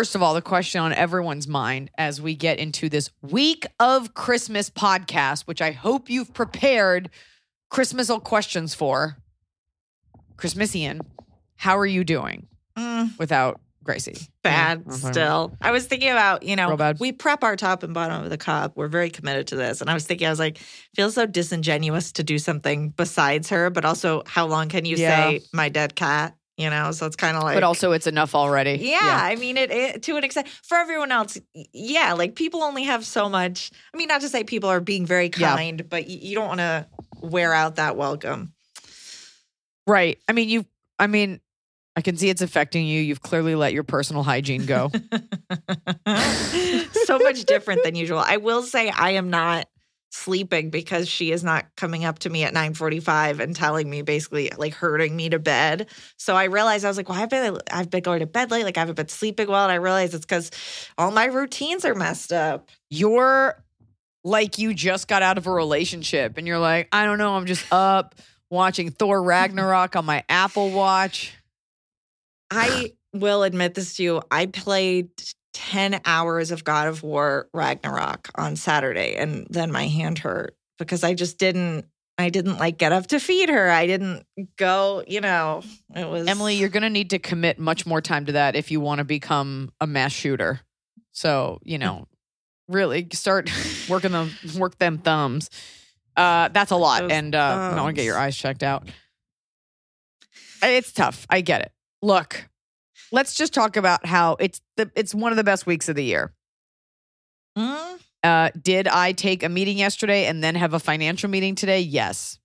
First of all, the question on everyone's mind as we get into this week of Christmas podcast, which I hope you've prepared Christmasal questions for. Christmasian, how are you doing Mm, without Gracie? bad Yeah, still. I was thinking about, you know, we prep our top and bottom of the cup. We're very committed to this. And I was thinking, I was like, feels so disingenuous to do something besides her, but also how long can you Yeah. say my dead cat? You know, so it's kind of like But also, it's enough already. Yeah, I mean it, it to an extent. For everyone else, yeah, like people only have so much. I mean, not to say people are being very Yeah. kind, but y- you don't want to wear out that welcome. Right. I mean, you, I mean, I can see it's affecting you. You've clearly let your personal hygiene go. so much different than usual. I will say I am not sleeping because she is not coming up to me at 9:45 and telling me basically like hurting me to bed. So I realized I was like, well, I've been I've been going to bed late, like I haven't been sleeping well, and I realized it's because all my routines are messed up. you're like you just got out of a relationship and you're like, I don't know, I'm just up watching Thor Ragnarok on my Apple Watch. I will admit this to you. I played 10 hours of God of War Ragnarok on Saturday and then my hand hurt because I just didn't I didn't like get up to feed her. I didn't go, you know, it was Emily, you're going to need to commit much more time to that if you want to become a mass shooter. So, you know, really start working them work them thumbs. Uh that's a lot Those and uh I want to get your eyes checked out. It's tough. I get it. Look, let's just talk about how it's the it's one of the best weeks of the year. Mm, Uh, did I take a meeting yesterday and then have a financial meeting today? Yes,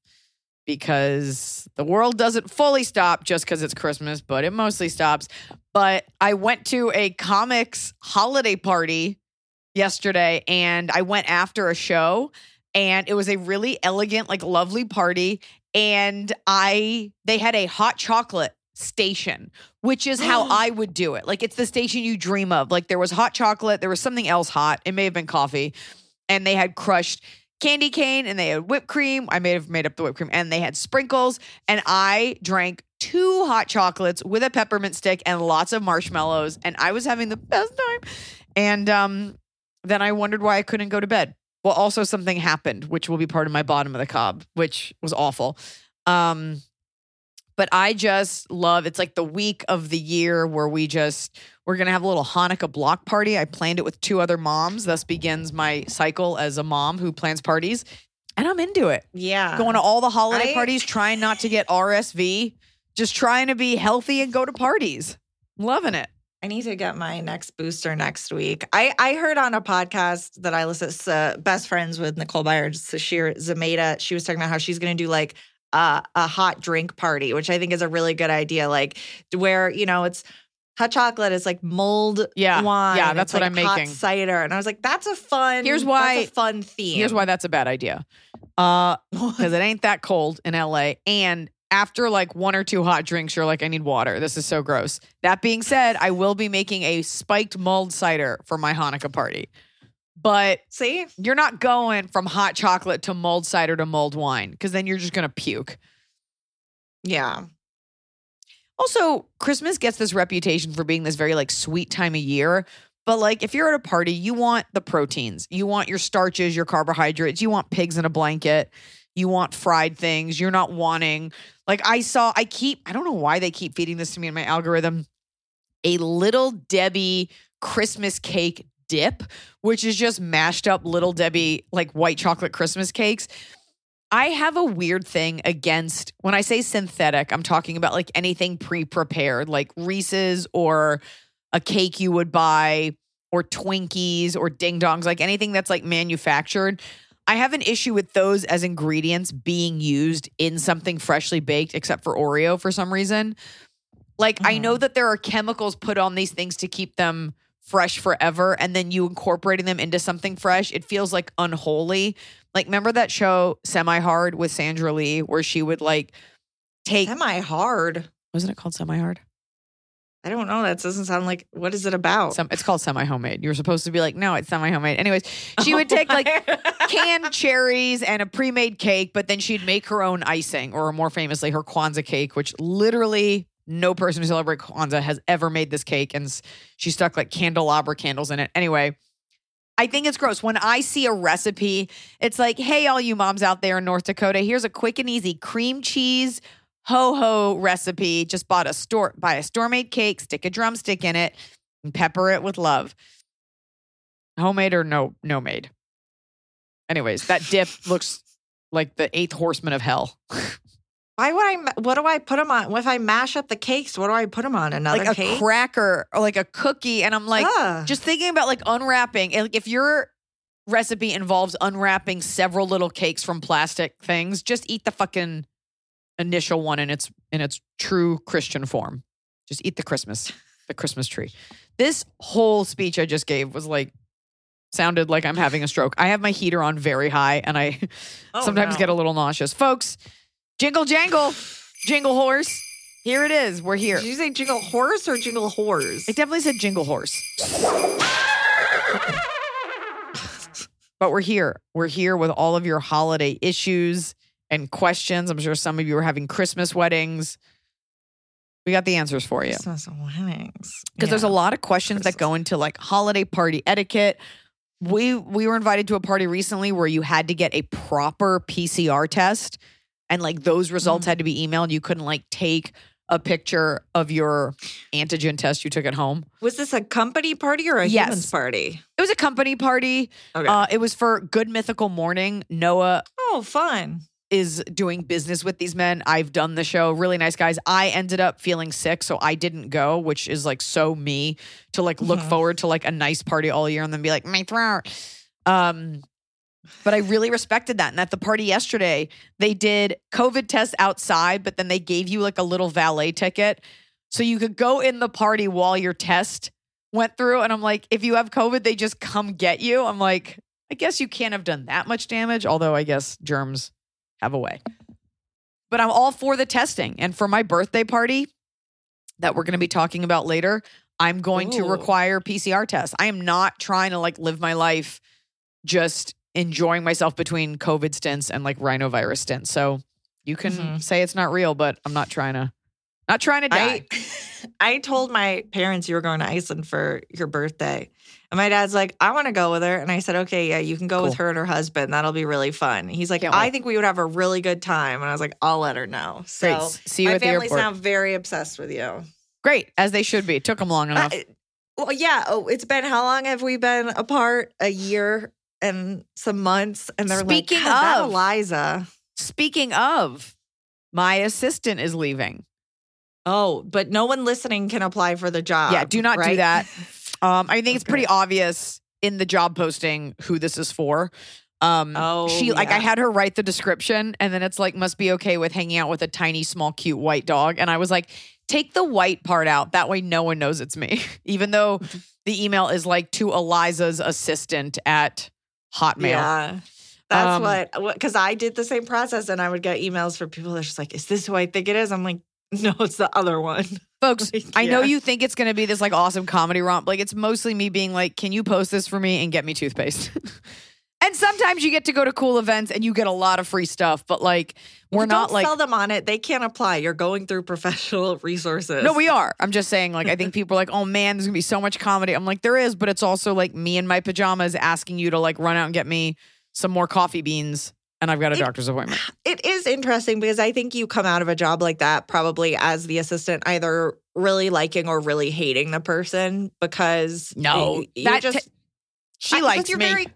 because the world doesn't fully stop just because it's Christmas, but it mostly stops. But I went to a comics holiday party yesterday and I went after a show and it was a really elegant, like lovely party. And I, they had a hot chocolate station, which is how I would do it. Like it's the station you dream of. Like there was hot chocolate, there was something else hot. It may have been coffee. And they had crushed candy cane and they had whipped cream. I may have made up the whipped cream and they had sprinkles. And I drank two hot chocolates with a peppermint stick and lots of marshmallows. And I was having the best time. And um, then I wondered why I couldn't go to bed. Well, also something happened, which will be part of my bottom of the cob, which was awful. Um, but I just love it's like the week of the year where we just we're gonna have a little Hanukkah block party. I planned it with two other moms. Thus begins my cycle as a mom who plans parties. And I'm into it. yeah. Going to all the holiday I- parties, trying not to get RSV, just trying to be healthy and go to parties. Loving it. I need to get my next booster next week. I, I heard on a podcast that I listen to uh, Best Friends with Nicole Byer, Sasheer Zamata. She was talking about how she's going to do like uh, a hot drink party, which I think is a really good idea. Like where, you know, it's hot chocolate is like mulled Yeah. wine. Yeah, that's it's what like I'm hot making. cider. And I was like, that's a fun, Here's why- that's a fun theme. Here's why that's a bad idea. Uh, because it ain't that cold in LA. And after like one or two hot drinks, you're like, I need water. This is so gross. That being said, I will be making a spiked mulled cider for my Hanukkah party. But See? you're not going from hot chocolate to mulled cider to mulled wine because then you're just going to puke. Yeah. Also, Christmas gets this reputation for being this very like sweet time of year. But like if you're at a party, you want the proteins. You want your starches, your carbohydrates, you want pigs in a blanket, you want fried things. You're not wanting like I saw I keep I don't know why they keep feeding this to me in my algorithm. A little Debbie Christmas cake dip, which is just mashed up little Debbie like white chocolate Christmas cakes. I have a weird thing against when I say synthetic, I'm talking about like anything pre prepared, like Reese's or a cake you would buy, or Twinkies or ding dongs, like anything that's like manufactured. I have an issue with those as ingredients being used in something freshly baked, except for Oreo for some reason. Like, I know mm-hmm. that there are chemicals put on these things to keep them fresh forever, and then you incorporating them into something fresh, it feels like unholy. Like, remember that show Semi Hard with Sandra Lee, where she would like take, Semi hard. wasn't it called Semi Hard? I don't know. That doesn't sound like what is it about? Some, it's called Semi Homemade. You were supposed to be like, no, it's semi homemade. Anyways, she would take like oh canned cherries and a pre-made cake, but then she'd make her own icing, or more famously, her Kwanzaa cake, which literally no person who celebrates Kwanzaa has ever made this cake, and she stuck like candelabra candles in it. Anyway, I think it's gross when I see a recipe. It's like, hey, all you moms out there in North Dakota, here's a quick and easy cream cheese ho ho recipe. Just bought a store, buy a store made cake, stick a drumstick in it, and pepper it with love. Homemade or no, no made. Anyways, that dip looks like the eighth horseman of hell. Why would I? What do I put them on? If I mash up the cakes, what do I put them on? Another like a cake? cracker or like a cookie. And I'm like, Ugh. just thinking about like unwrapping. Like if your recipe involves unwrapping several little cakes from plastic things, just eat the fucking initial one in its in its true Christian form. Just eat the Christmas, the Christmas tree. This whole speech I just gave was like sounded like I'm having a stroke. I have my heater on very high and I Oh, sometimes no. get a little nauseous. Folks, jingle jangle, jingle horse. Here it is. We're here. Did you say jingle horse or jingle whores? It definitely said jingle horse. but we're here. We're here with all of your holiday issues and questions. I'm sure some of you are having Christmas weddings. We got the answers for you. Christmas weddings. Because there's a lot of questions that go into like holiday party etiquette. We we were invited to a party recently where you had to get a proper PCR test and like those results Mm. had to be emailed. You couldn't like take a picture of your antigen test you took at home. Was this a company party or a Yes. humans party? It was a company party. Okay. Uh, it was for Good Mythical Morning. Noah oh, fun. is doing business with these men. I've done the show. Really nice guys. I ended up feeling sick, so I didn't go, which is like so me to like look Mhm. forward to like a nice party all year and then be like, my throat. Um, but I really respected that. And at the party yesterday, they did COVID tests outside, but then they gave you like a little valet ticket. So you could go in the party while your test went through. And I'm like, if you have COVID, they just come get you. I'm like, I guess you can't have done that much damage, although I guess germs have a way. But I'm all for the testing. And for my birthday party that we're going to be talking about later, I'm going to require PCR tests. I am not trying to like live my life just enjoying myself between COVID stints and like rhinovirus stints. So you can Mhm. say it's not real, but I'm not trying to not trying to die. I I told my parents you were going to Iceland for your birthday. And my dad's like, I want to go with her. And I said, okay, yeah, you can go with her and her husband. That'll be really fun. He's like, I think we would have a really good time. And I was like, I'll let her know. So Great. See you my at the family's airport. now very obsessed with you. Great, as they should be. Took them long enough. Uh, well, yeah. Oh, it's been how long have we been apart? A year and some months. And they're Speaking like, "God, of- Eliza. Speaking of, my assistant is leaving. Oh, but no one listening can apply for the job. Yeah, do not do that. Um, I think it's pretty obvious in the job posting who this is for. Um, Oh, she like I had her write the description, and then it's like must be okay with hanging out with a tiny, small, cute white dog. And I was like, take the white part out. That way, no one knows it's me. Even though the email is like to Eliza's assistant at Hotmail. Yeah. That's Um, what because I did the same process, and I would get emails from people that's just like, "Is this who I think it is?" I'm like, "No, it's the other one." Folks, Like, I know you think it's going to be this like awesome comedy romp. Like it's mostly me being like, "Can you post this for me and get me toothpaste?" and sometimes you get to go to cool events and you get a lot of free stuff, but like we're You not don't like sell them on it. They can't apply. You're going through professional resources. No, we are. I'm just saying, like, I think people are like, oh man, there's gonna be so much comedy. I'm like, there is, but it's also like me in my pajamas asking you to like run out and get me some more coffee beans, and I've got a It- doctor's appointment. It is interesting because I think you come out of a job like that probably as the assistant, either really liking or really hating the person because No, y- you're that just t- She I- likes you're me. very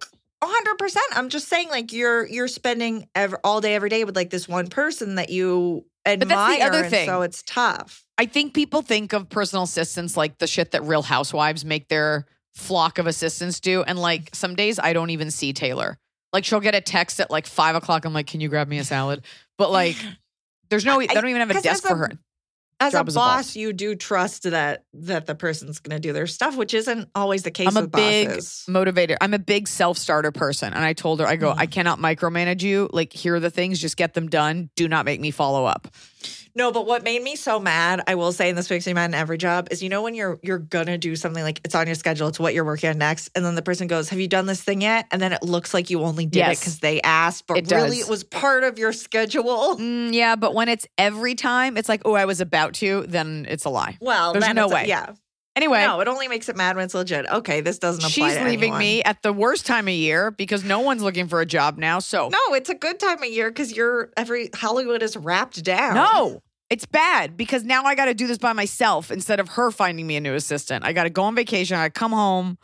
100%. I'm just saying like you're you're spending ev all day every day with like this one person that you admire but that's the other thing. so it's tough. I think people think of personal assistants like the shit that Real Housewives make their flock of assistants do, and like some days I don't even see Taylor. Like she'll get a text at like five o'clock. I'm like, can you grab me a salad? But like, there's no, I- they don't even have a desk as for a- her. As Job a boss. you do trust that that the person's going to do their stuff, which isn't always the case I'm a big bosses. motivator. I'm a big self starter person. And I told her, I go, mm. I cannot micromanage you. Like, here are the things, just get them done. Do not make me follow up. No, but what made me so mad, I will say, and this makes me mad in every job, is you know when you're you're gonna do something like it's on your schedule, it's what you're working on next, and then the person goes, "Have you done this thing yet?" And then it looks like you only did it because they asked, but It really does. it was part of your schedule. Mm, yeah, but when it's every time, it's like, oh, I was about to, then it's a lie. Well, There's no way. Yeah, Anyway, no, it only makes it mad when it's legit. Okay, this doesn't apply. she's leaving anyone. me at the worst time of year because no one's looking for a job now. So, No, it's a good time of year because you're every Hollywood is wrapped down. no, it's bad because now I got to do this by myself instead of her finding me a new assistant. I got to go on vacation. I come home.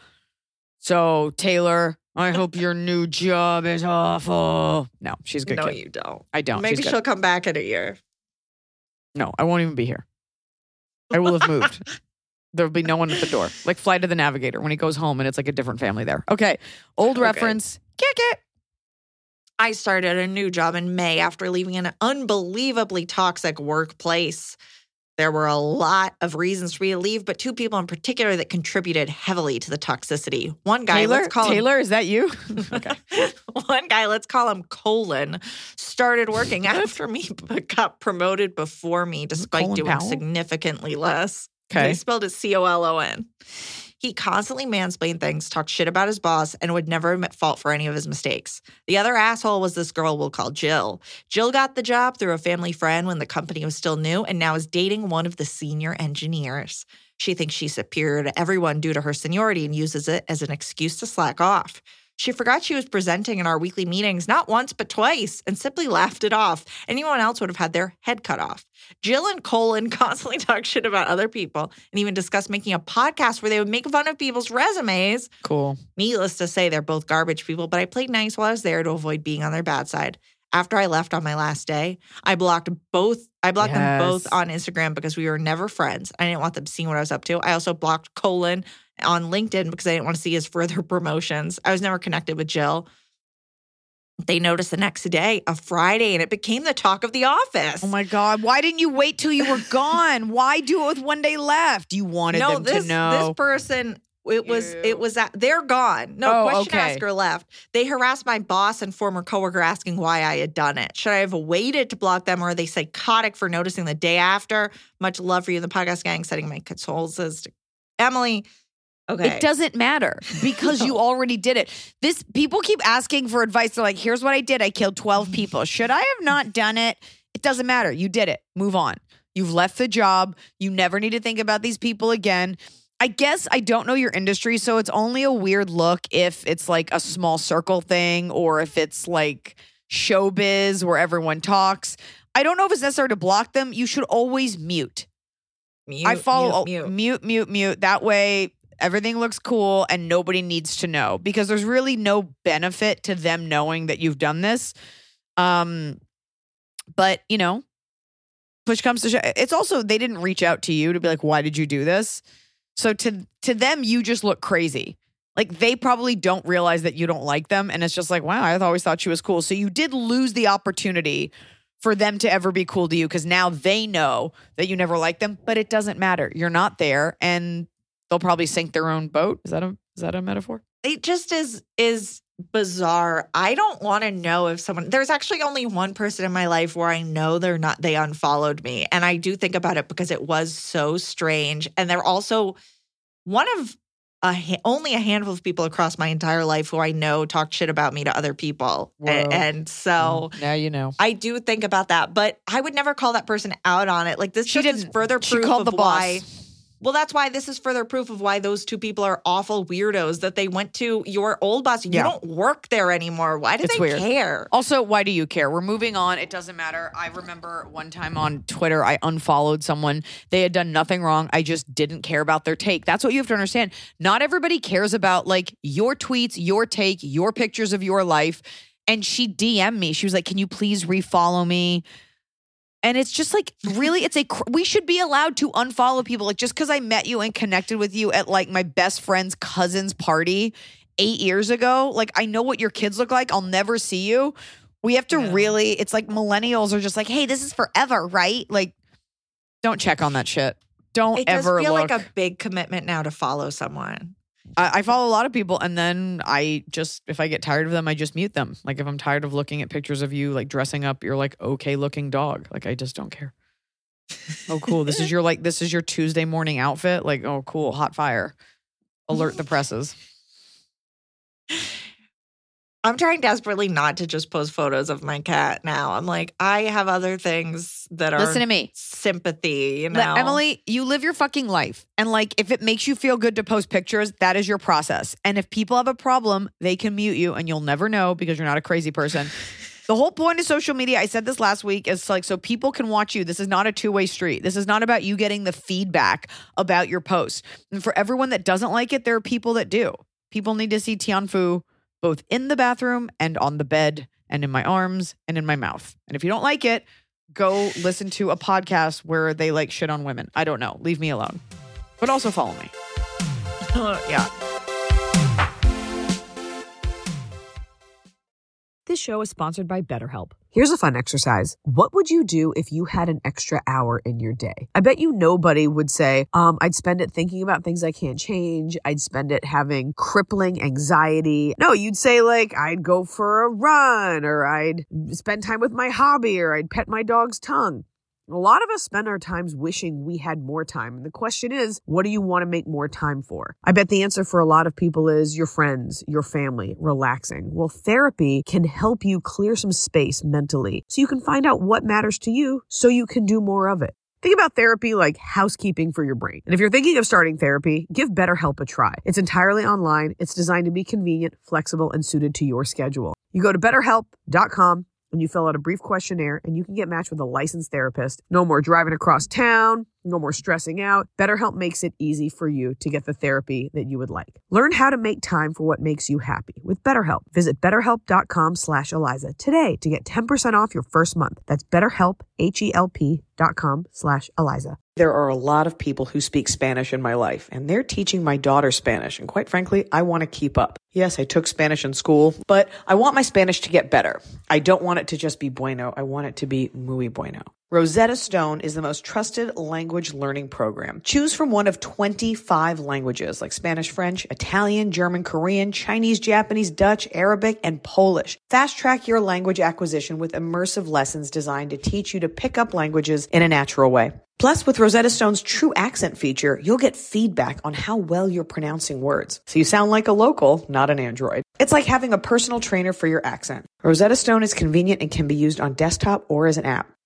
So, Taylor, I hope your new job is awful. No, she's a good. no, kid. you don't. I don't. Maybe she'll come back in a year. No, I won't even be here. I will have moved. There'll be no one at the door. Like Flight of the Navigator when he goes home and it's like a different family there. Okay. Old Okay. reference. Kick it. I started a new job in May after leaving an unbelievably toxic workplace. There were a lot of reasons for me to leave, but two people in particular that contributed heavily to the toxicity. One guy, Taylor, let's call him Taylor, is that you? okay. one guy, let's call him Colin, started working after me but got promoted before me mm, despite Colin doing Powell? significantly less. Okay. They spelled it C O L O N. He constantly mansplained things, talked shit about his boss, and would never admit fault for any of his mistakes. The other asshole was this girl we'll call Jill. Jill got the job through a family friend when the company was still new and now is dating one of the senior engineers. She thinks she's superior to everyone due to her seniority and uses it as an excuse to slack off. She forgot she was presenting in our weekly meetings not once, but twice, and simply laughed it off. Anyone else would have had their head cut off. Jill and Colin constantly talk shit about other people and even discuss making a podcast where they would make fun of people's resumes. Cool. Needless to say, they're both garbage people, but I played nice while I was there to avoid being on their bad side. After I left on my last day, I blocked both. I blocked them both on Instagram because we were never friends. I didn't want them seeing what I was up to. I also blocked Colin on LinkedIn because I didn't want to see his further promotions. I was never connected with Jill. They noticed the next day, a Friday, and it became the talk of the oh office. Oh my God. Why didn't you wait till you were gone? Why do it with one day left? You wanted no, them this to know. No, this person it was Ew. it was at, they're gone. No Oh, question okay. asker left. They harassed my boss and former coworker asking why I had done it. Should I have waited to block them or are they psychotic for noticing the day after? Much love for you in the podcast gang. Sending my condolences to Emily. Okay. It doesn't matter because you already did it. This people keep asking for advice. They're like, "Here's what I did. I killed 12 people. Should I have not done it?" It doesn't matter. You did it. Move on. You've left the job. You never need to think about these people again. I guess I don't know your industry, so it's only a weird look if it's like a small circle thing or if it's like showbiz where everyone talks. I don't know if it's necessary to block them. You should always mute. Mute, I follow mute, mute, mute. mute, mute, That way, everything looks cool and nobody needs to know because there's really no benefit to them knowing that you've done this. Um, but you know, push comes to shove. It's also they didn't reach out to you to be like, why did you do this? So to to them, you just look crazy. Like they probably don't realize that you don't like them, and it's just like, wow, I've always thought she was cool. So you did lose the opportunity for them to ever be cool to you because now they know that you never liked them, but it doesn't matter. You're not there, and they'll probably sink their own boat. Is that a is that a metaphor? it just is is bizarre. I don't want to know if someone there's actually only one person in my life where I know they're not they unfollowed me. And I do think about it because it was so strange. And they're also one of a only a handful of people across my entire life who I know talk shit about me to other people. A- Whoa. And, so mm, now you know. I do think about that, but I would never call that person out on it. Like this She just is didn't. further She proof called of the boss. Well, that's why this is further proof of why those two people are awful weirdos that they went to your old boss. You Yeah. don't work there anymore. Why do It's they weird. care? Also, why do you care? We're moving on. It doesn't matter. I remember one time on Twitter, I unfollowed someone. They had done nothing wrong. I just didn't care about their take. That's what you have to understand. Not everybody cares about like your tweets, your take, your pictures of your life. And she DM'd me. She was like, Can you please refollow me? And it's just like, really, it's a, we should be allowed to unfollow people. Like, just because I met you and connected with you at like my best friend's cousin's party eight years ago, like, I know what your kids look like. I'll never see you. We have to Yeah. really, it's like millennials are just like, hey, this is forever, right? Like, don't check on that shit. Don't It ever feel look. like a big commitment now to follow someone. I, I follow a lot of people, and then I just, if I get tired of them, I just mute them. Like if I'm tired of looking at pictures of you like dressing up your like okay looking dog, like I just don't care. Oh, cool. This is your like this is your Tuesday morning outfit. Like, oh, cool, hot fire. Alert the presses. I'm trying desperately not to just post photos of my cat now. I'm like, I have other things that are Listen to me. sympathy, you know. Emily, you live your fucking life. And like if it makes you feel good to post pictures, that is your process. And if people have a problem, they can mute you and you'll never know because you're not a crazy person. the whole point of social media, I said this last week, is like so people can watch you. This is not a two-way street. This is not about you getting the feedback about your post. And for everyone that doesn't like it, there are people that do. People need to see Tianfu both in the bathroom and on the bed and in my arms and in my mouth. And if you don't like it, go listen to a podcast where they like shit on women. I don't know. Leave me alone. But also follow me. yeah. This show is sponsored by BetterHelp. Here's a fun exercise. What would you do if you had an extra hour in your day? I bet you nobody would say, um, I'd spend it thinking about things I can't change. I'd spend it having crippling anxiety. No, you'd say, like, I'd go for a run, or I'd spend time with my hobby, or I'd pet my dog's tongue. A lot of us spend our times wishing we had more time. And the question is, what do you want to make more time for? I bet the answer for a lot of people is your friends, your family, relaxing. Well, therapy can help you clear some space mentally so you can find out what matters to you so you can do more of it. Think about therapy like housekeeping for your brain. And if you're thinking of starting therapy, give BetterHelp a try. It's entirely online. It's designed to be convenient, flexible, and suited to your schedule. You go to betterhelp.com and you fill out a brief questionnaire and you can get matched with a licensed therapist. No more driving across town, no more stressing out. BetterHelp makes it easy for you to get the therapy that you would like. Learn how to make time for what makes you happy with BetterHelp. Visit betterhelp.com slash Eliza today to get 10% off your first month. That's betterhelp, H-E-L-P dot com slash Eliza. There are a lot of people who speak Spanish in my life, and they're teaching my daughter Spanish. And quite frankly, I want to keep up. Yes, I took Spanish in school, but I want my Spanish to get better. I don't want it to just be bueno. I want it to be muy bueno. Rosetta Stone is the most trusted language learning program. Choose from one of 25 languages like Spanish, French, Italian, German, Korean, Chinese, Japanese, Dutch, Arabic, and Polish. Fast track your language acquisition with immersive lessons designed to teach you to pick up languages in a natural way. Plus, with Rosetta Stone's true accent feature, you'll get feedback on how well you're pronouncing words. So you sound like a local, not an android. It's like having a personal trainer for your accent. Rosetta Stone is convenient and can be used on desktop or as an app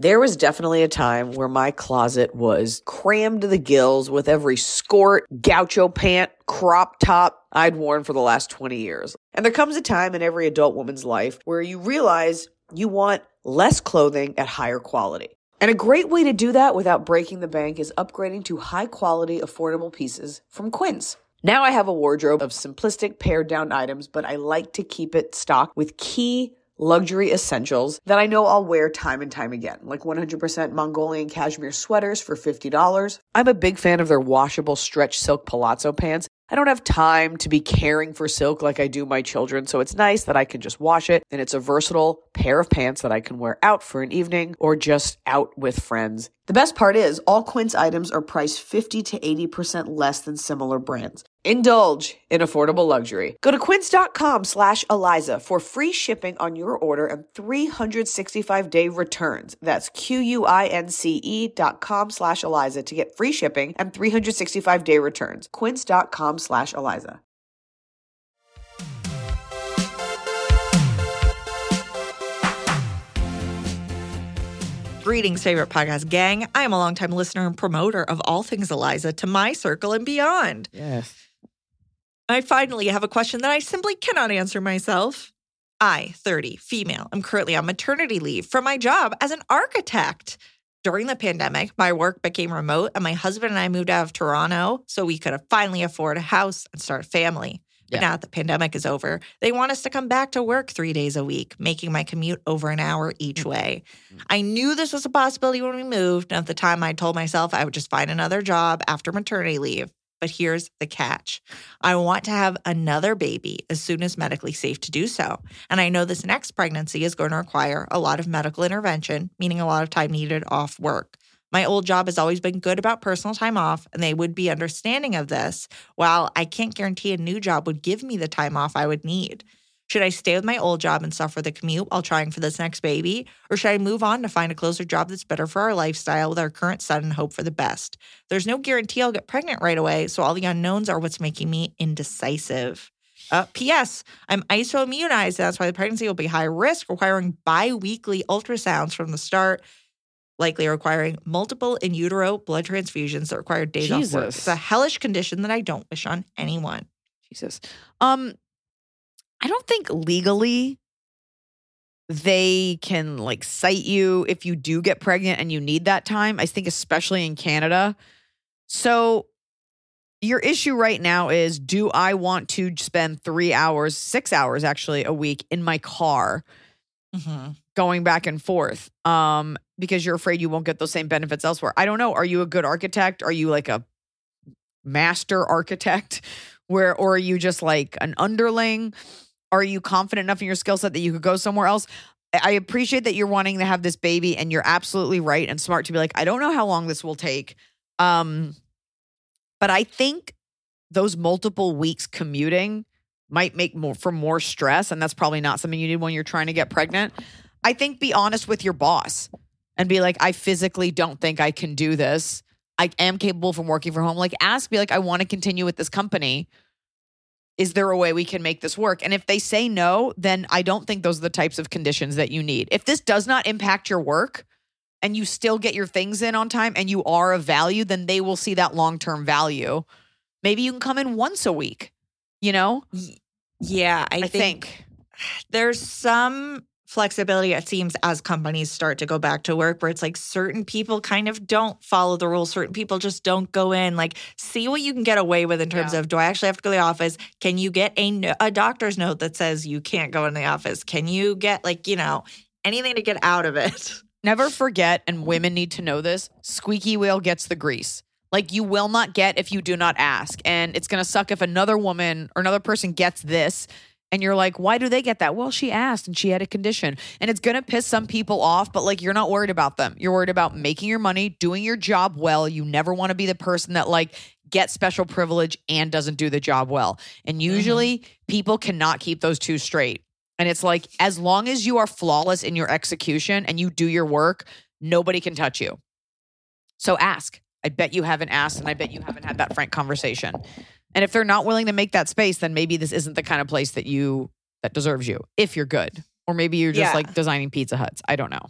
There was definitely a time where my closet was crammed to the gills with every skirt, gaucho pant, crop top I'd worn for the last 20 years. And there comes a time in every adult woman's life where you realize you want less clothing at higher quality. And a great way to do that without breaking the bank is upgrading to high quality, affordable pieces from Quince. Now I have a wardrobe of simplistic pared down items, but I like to keep it stocked with key luxury essentials that I know I'll wear time and time again, like 100% Mongolian cashmere sweaters for $50. I'm a big fan of their washable stretch silk palazzo pants. I don't have time to be caring for silk like I do my children, so it's nice that I can just wash it and it's a versatile pair of pants that I can wear out for an evening or just out with friends. The best part is all Quince items are priced 50 to 80% less than similar brands. Indulge in affordable luxury. Go to quince.com slash Eliza for free shipping on your order and 365 day returns. That's Q-U-I-N-C-E E dot com slash Eliza to get free shipping and 365 day returns. Quince.com slash Eliza. Greetings, favorite podcast gang. I am a longtime listener and promoter of all things Eliza to my circle and beyond. Yes. I finally have a question that I simply cannot answer myself. I, 30, female, am currently on maternity leave from my job as an architect. During the pandemic, my work became remote, and my husband and I moved out of Toronto so we could finally afford a house and start a family. But Yeah. now that the pandemic is over, they want us to come back to work three days a week, making my commute over an hour each mm-hmm. way. Mm-hmm. I knew this was a possibility when we moved, and at the time I told myself I would just find another job after maternity leave. But here's the catch I want to have another baby as soon as medically safe to do so. And I know this next pregnancy is going to require a lot of medical intervention, meaning a lot of time needed off work. My old job has always been good about personal time off, and they would be understanding of this. While I can't guarantee a new job would give me the time off I would need. Should I stay with my old job and suffer the commute while trying for this next baby? Or should I move on to find a closer job that's better for our lifestyle with our current son and hope for the best? There's no guarantee I'll get pregnant right away, so all the unknowns are what's making me indecisive. Uh, P.S. I'm isoimmunized. that's why the pregnancy will be high risk, requiring bi weekly ultrasounds from the start, likely requiring multiple in utero blood transfusions that require days off work. Jesus. It's a hellish condition that I don't wish on anyone. Jesus. Um, I don't think legally they can like cite you if you do get pregnant and you need that time. I think especially in Canada. So your issue right now is do I want to spend 3 hours, 6 hours actually a week in my car Mm-hmm. going back and forth um because you're afraid you won't get those same benefits elsewhere. I don't know, are you a good architect? Are you like a master architect where or are you just like an underling? Are you confident enough in your skill set that you could go somewhere else? I appreciate that you're wanting to have this baby and you're absolutely right and smart to be like, I don't know how long this will take. Um but I think those multiple weeks commuting might make more for more stress and that's probably not something you need when you're trying to get pregnant. I think be honest with your boss and be like I physically don't think I can do this. I am capable from working from home. Like ask be like I want to continue with this company. Is there a way we can make this work? And if they say no, then I don't think those are the types of conditions that you need. If this does not impact your work and you still get your things in on time and you are of value, then they will see that long-term value. Maybe you can come in once a week, you know? Yeah, I, I, think, think. there's some flexibility, it seems, as companies start to go back to work, where it's like certain people kind of don't follow the rules. Certain people just don't go in. Like, see what you can get away with in terms Yeah. of do I actually have to go to the office? Can you get a, a doctor's note that says you can't go in the office? Can you get, like, you know, anything to get out of it? Never forget, and women need to know this squeaky wheel gets the grease. Like you will not get if you do not ask. And it's going to suck if another woman or another person gets this and you're like, why do they get that? Well, she asked and she had a condition. And it's going to piss some people off, but like you're not worried about them. You're worried about making your money, doing your job well. You never want to be the person that like gets special privilege and doesn't do the job well. And mm-hmm. usually people cannot keep those two straight. And it's like, as long as you are flawless in your execution and you do your work, nobody can touch you. So ask. I bet you haven't asked, and I bet you haven't had that frank conversation. And if they're not willing to make that space, then maybe this isn't the kind of place that you that deserves you. If you're good, or maybe you're just Yeah. like designing Pizza Huts. I don't know.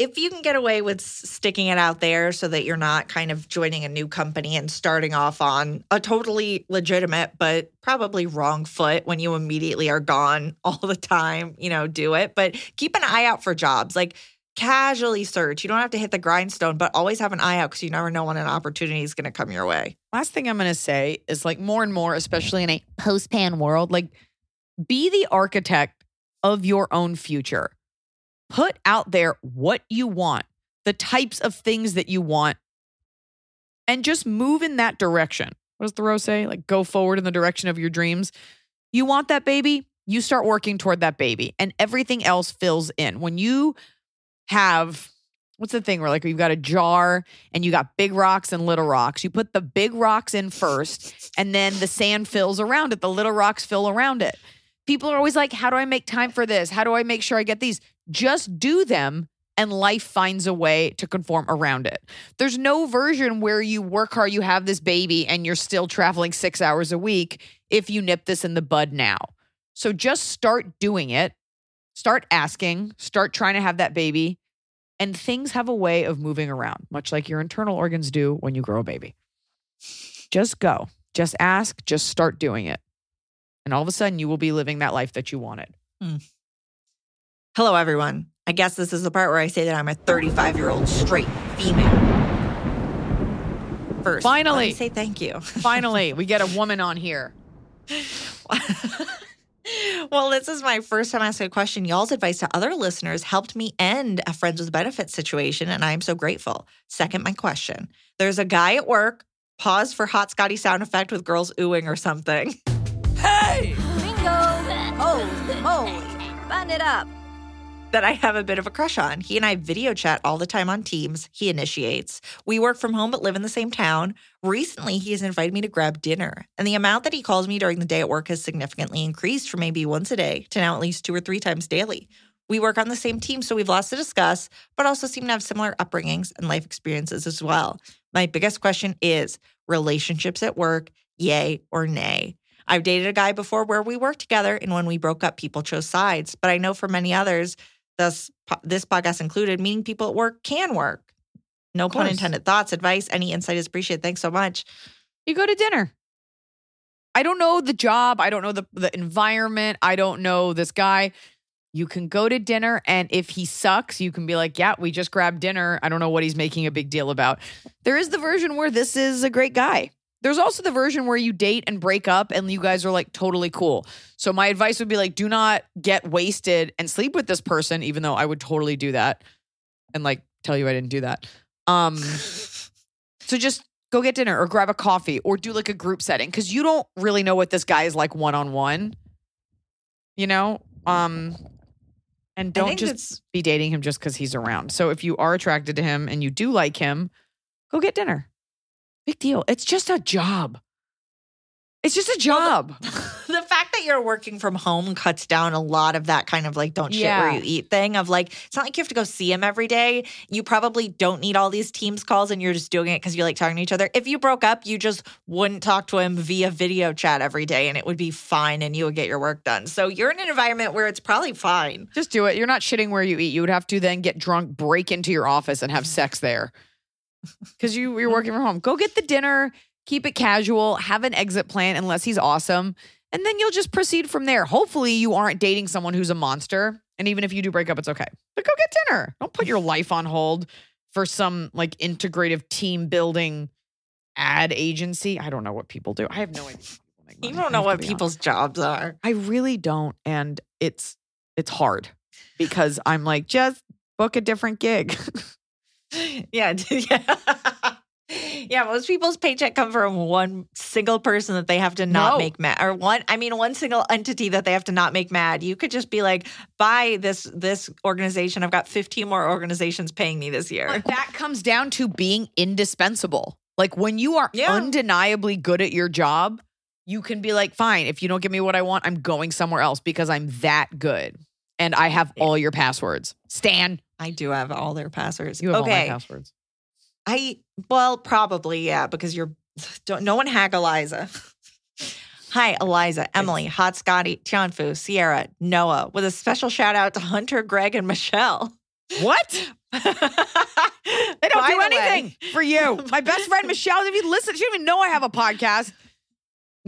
if you can get away with sticking it out there so that you're not kind of joining a new company and starting off on a totally legitimate but probably wrong foot when you immediately are gone all the time, you know, do it. But keep an eye out for jobs. Like casually search. You don't have to hit the grindstone, but always have an eye out because you never know when an opportunity is going to come your way. Last thing I'm going to say is like more and more, especially in a post pan world, like be the architect of your own future. Put out there what you want, the types of things that you want, and just move in that direction. What does Thoreau say? Like, go forward in the direction of your dreams. You want that baby? You start working toward that baby, and everything else fills in. When you have what's the thing where like you've got a jar and you got big rocks and little rocks. You put the big rocks in first, and then the sand fills around it. The little rocks fill around it. People are always like, How do I make time for this? How do I make sure I get these? Just do them, and life finds a way to conform around it. There's no version where you work hard, you have this baby, and you're still traveling six hours a week if you nip this in the bud now. So just start doing it, start asking, start trying to have that baby and things have a way of moving around, much like your internal organs do when you grow a baby. Just go, just ask, just start doing it. And all of a sudden, you will be living that life that you wanted. Hmm. Hello, everyone. I guess this is the part where I say that I'm a 35 year old straight female. First, let me Finally. say thank you. Finally, we get a woman on here. well, this is my first time asking a question. Y'all's advice to other listeners helped me end a friends with benefits situation, and I am so grateful. Second, my question. There's a guy at work, pause for hot Scotty sound effect with girls oohing or something. Hey! Oh, holy moly. Button it up. That I have a bit of a crush on. He and I video chat all the time on Teams. He initiates. We work from home but live in the same town. Recently, he has invited me to grab dinner, and the amount that he calls me during the day at work has significantly increased from maybe once a day to now at least two or three times daily. We work on the same team, so we've lots to discuss, but also seem to have similar upbringings and life experiences as well. My biggest question is relationships at work, yay or nay? I've dated a guy before where we worked together, and when we broke up, people chose sides. But I know for many others, thus po- this podcast included, meeting people at work can work. No pun intended. Thoughts, advice, any insight is appreciated. Thanks so much. You go to dinner. I don't know the job. I don't know the, the environment. I don't know this guy. You can go to dinner, and if he sucks, you can be like, Yeah, we just grabbed dinner. I don't know what he's making a big deal about. There is the version where this is a great guy. There's also the version where you date and break up and you guys are like totally cool. So my advice would be like, do not get wasted and sleep with this person, even though I would totally do that and like tell you I didn't do that. Um, so just go get dinner or grab a coffee or do like a group setting because you don't really know what this guy is like one on one. You know, um, and don't just be dating him just because he's around. So if you are attracted to him and you do like him, go get dinner. Big deal. It's just a job. It's just a job. the fact that you're working from home cuts down a lot of that kind of like don't shit where you eat thing of like it's not like you have to go see him every day. You probably don't need all these Teams calls and you're just doing it because you like talking to each other. If you broke up, you just wouldn't talk to him via video chat every day and it would be fine and you would get your work done. So you're in an environment where it's probably fine. Just do it. You're not shitting where you eat. You would have to then get drunk, break into your office, and have mm. sex there because you you're working mm-hmm. from home. Go get the dinner. Keep it casual. Have an exit plan unless he's awesome, and then you'll just proceed from there. Hopefully, you aren't dating someone who's a monster. And even if you do break up, it's okay. But go get dinner. Don't put your life on hold for some like integrative team building ad agency. I don't know what people do. I have no idea. how people make You don't know what be honest. people's jobs are. I really don't. And it's it's hard because I'm like, just book a different gig. Yeah, yeah. Yeah, most people's paycheck come from one single person that they have to not No. make mad, or one. I mean, one single entity that they have to not make mad. You could just be like, "Buy this this organization. I've got 15 more organizations paying me this year." But that comes down to being indispensable. Like when you are Yeah. undeniably good at your job, you can be like, fine, if you don't give me what I want, I'm going somewhere else because I'm that good. And I have all your passwords. Stan, I do have all their passwords. you have okay, all my passwords. I well probably yeah because you're don't no one hack Eliza. Hi, Eliza, Emily, Hot Scotty, Tianfu, Sierra, Noah, with a special shout out to Hunter, Greg, and Michelle. What? they don't do anything for you. My best friend Michelle, if you listen, she don't even know I have a podcast.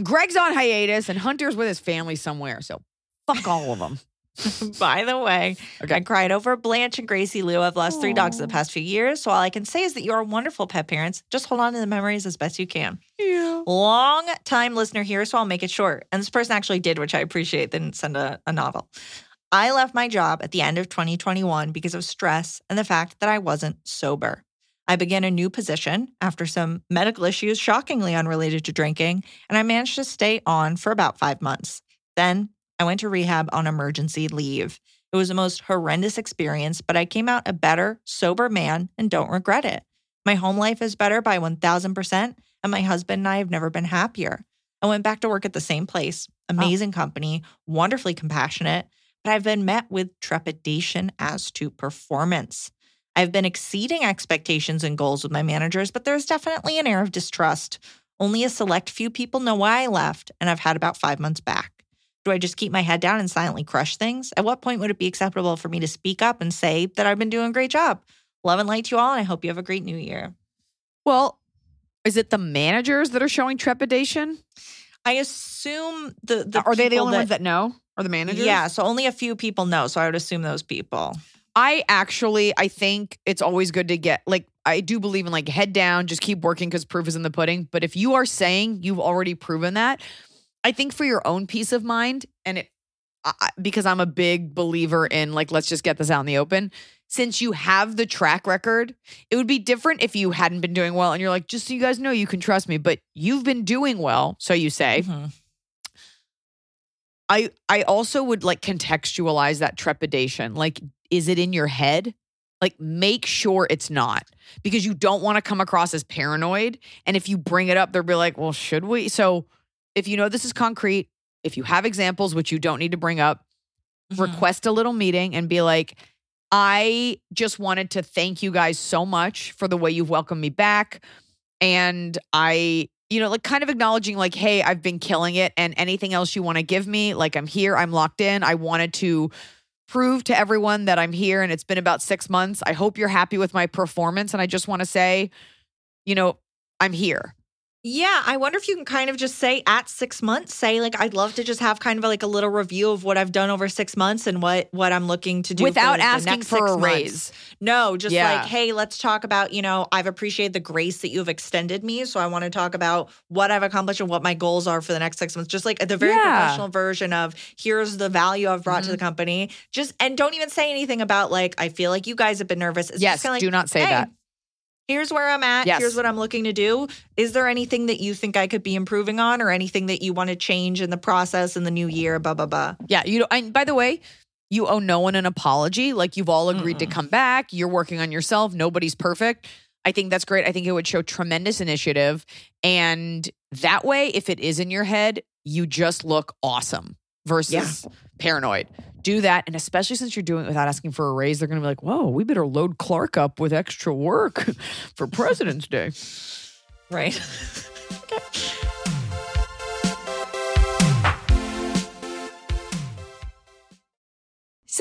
Greg's on hiatus and Hunter's with his family somewhere. So fuck all of them. By the way, Okay. I cried over Blanche and Gracie Lou. I've lost three dogs in the past few years. So all I can say is that you are wonderful pet parents. Just hold on to the memories as best you can. Yeah. Long time listener here, so I'll make it short. And this person actually did, which I appreciate, didn't send a, a novel. I left my job at the end of 2021 because of stress and the fact that I wasn't sober. I began a new position after some medical issues shockingly unrelated to drinking, and I managed to stay on for about five months. Then I went to rehab on emergency leave. It was the most horrendous experience, but I came out a better, sober man and don't regret it. My home life is better by 1000%, and my husband and I have never been happier. I went back to work at the same place, oh. amazing company, wonderfully compassionate, but I've been met with trepidation as to performance. I've been exceeding expectations and goals with my managers, but there's definitely an air of distrust. Only a select few people know why I left, and I've had about five months back. Do I just keep my head down and silently crush things? At what point would it be acceptable for me to speak up and say that I've been doing a great job? Love and light to you all, and I hope you have a great new year. Well, is it the managers that are showing trepidation? I assume the, the are they the people only ones that know? Or the managers? Yeah, so only a few people know. So I would assume those people. I actually I think it's always good to get like I do believe in like head down, just keep working because proof is in the pudding. But if you are saying you've already proven that, I think for your own peace of mind and it I, because I'm a big believer in like let's just get this out in the open. Since you have the track record, it would be different if you hadn't been doing well and you're like, just so you guys know, you can trust me. But you've been doing well, so you say. Mm-hmm. I I also would like contextualize that trepidation. Like, is it in your head? Like, make sure it's not because you don't want to come across as paranoid. And if you bring it up, they'll be like, well, should we? So, if you know this is concrete, if you have examples, which you don't need to bring up, Mm-hmm. request a little meeting and be like, I just wanted to thank you guys so much for the way you've welcomed me back. And I, you know, like kind of acknowledging, like, hey, I've been killing it. And anything else you want to give me, like, I'm here, I'm locked in. I wanted to prove to everyone that I'm here and it's been about six months. I hope you're happy with my performance. And I just want to say, you know, I'm here. Yeah, I wonder if you can kind of just say at six months, say like I'd love to just have kind of like a little review of what I've done over six months and what what I'm looking to do Without for the asking next for six a months. raise. No, just Yeah. like hey, let's talk about you know I've appreciated the grace that you've extended me, so I want to talk about what I've accomplished and what my goals are for the next six months. Just like the very Yeah. Mm-hmm. professional version of here's the value I've brought to the company. Just and don't even say anything about like I feel like you guys have been nervous. It's Yes, like, do not say "Hey, that. Here's where I'm at. Yes. Here's what I'm looking to do. Is there anything that you think I could be improving on or anything that you want to change in the process in the new year? Blah, blah, blah. Yeah, you know. And by the way, you owe no one an apology. Like you've all agreed to come back. You're working on yourself. Nobody's perfect. I think that's great. I think it would show tremendous initiative, and that way, if it is in your head, you just look awesome versus paranoid. Do that, and especially since you're doing it without asking for a raise, they're going to be like, "Whoa, we better load Clark up with extra work for President's Day." Right.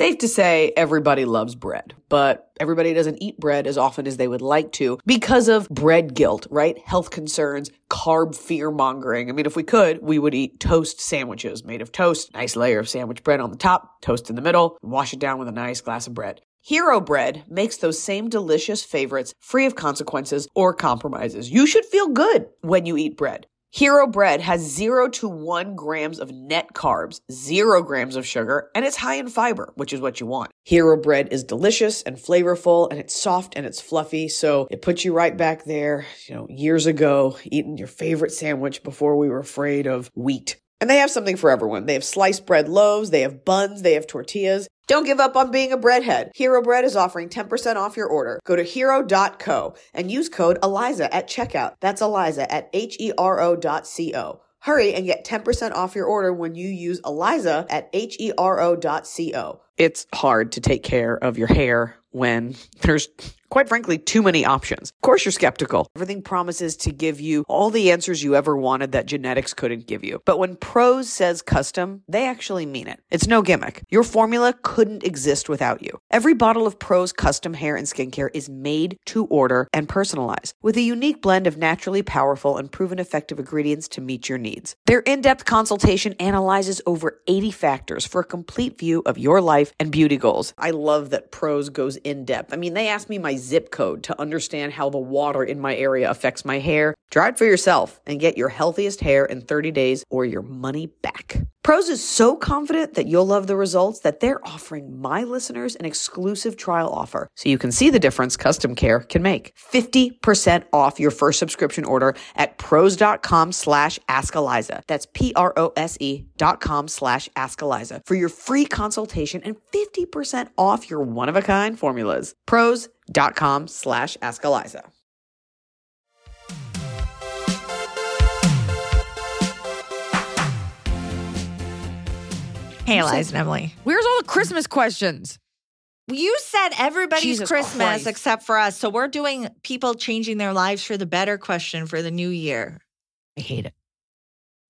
Safe to say, everybody loves bread, but everybody doesn't eat bread as often as they would like to because of bread guilt, right? Health concerns, carb fear mongering. I mean, if we could, we would eat toast sandwiches made of toast, nice layer of sandwich bread on the top, toast in the middle, and wash it down with a nice glass of bread. Hero Bread makes those same delicious favorites free of consequences or compromises. You should feel good when you eat bread. Hero Bread has 0 to 1 grams of net carbs, 0 grams of sugar, and it's high in fiber, which is what you want. Hero Bread is delicious and flavorful, and it's soft and it's fluffy, so it puts you right back there, you know, years ago, eating your favorite sandwich before we were afraid of wheat. And they have something for everyone. They have sliced bread loaves, they have buns, they have tortillas. Don't give up on being a breadhead. Hero Bread is offering 10% off your order. Go to hero.co and use code ELIZA at checkout. That's ELIZA at H E R O dot C O. Hurry and get 10% off your order when you use ELIZA at H E R O dot C O. It's hard to take care of your hair when there's quite frankly too many options. Of course, you're skeptical. Everything promises to give you all the answers you ever wanted that genetics couldn't give you. But when Prose says custom, they actually mean it. It's no gimmick. Your formula couldn't exist without you. Every bottle of Prose custom hair and skincare is made to order and personalized with a unique blend of naturally powerful and proven effective ingredients to meet your needs. Their in depth consultation analyzes over 80 factors for a complete view of your life and beauty goals. I love that Prose goes in depth. I mean, they ask me my zip code to understand how the water in my area affects my hair. Try it for yourself and get your healthiest hair in 30 days or your money back. Prose is so confident that you'll love the results that they're offering my listeners an exclusive trial offer so you can see the difference custom care can make. 50% off your first subscription order at prose.com slash askeliza. That's P-R-O-S-E dot com slash askeliza for your free consultation and 50% off your one-of-a-kind formulas. Prose.com slash ask Eliza. Hey, Eliza and Emily. Where's all the Christmas questions? You said everybody's Jesus Christmas Christ. except for us. So we're doing people changing their lives for the better question for the new year. I hate it.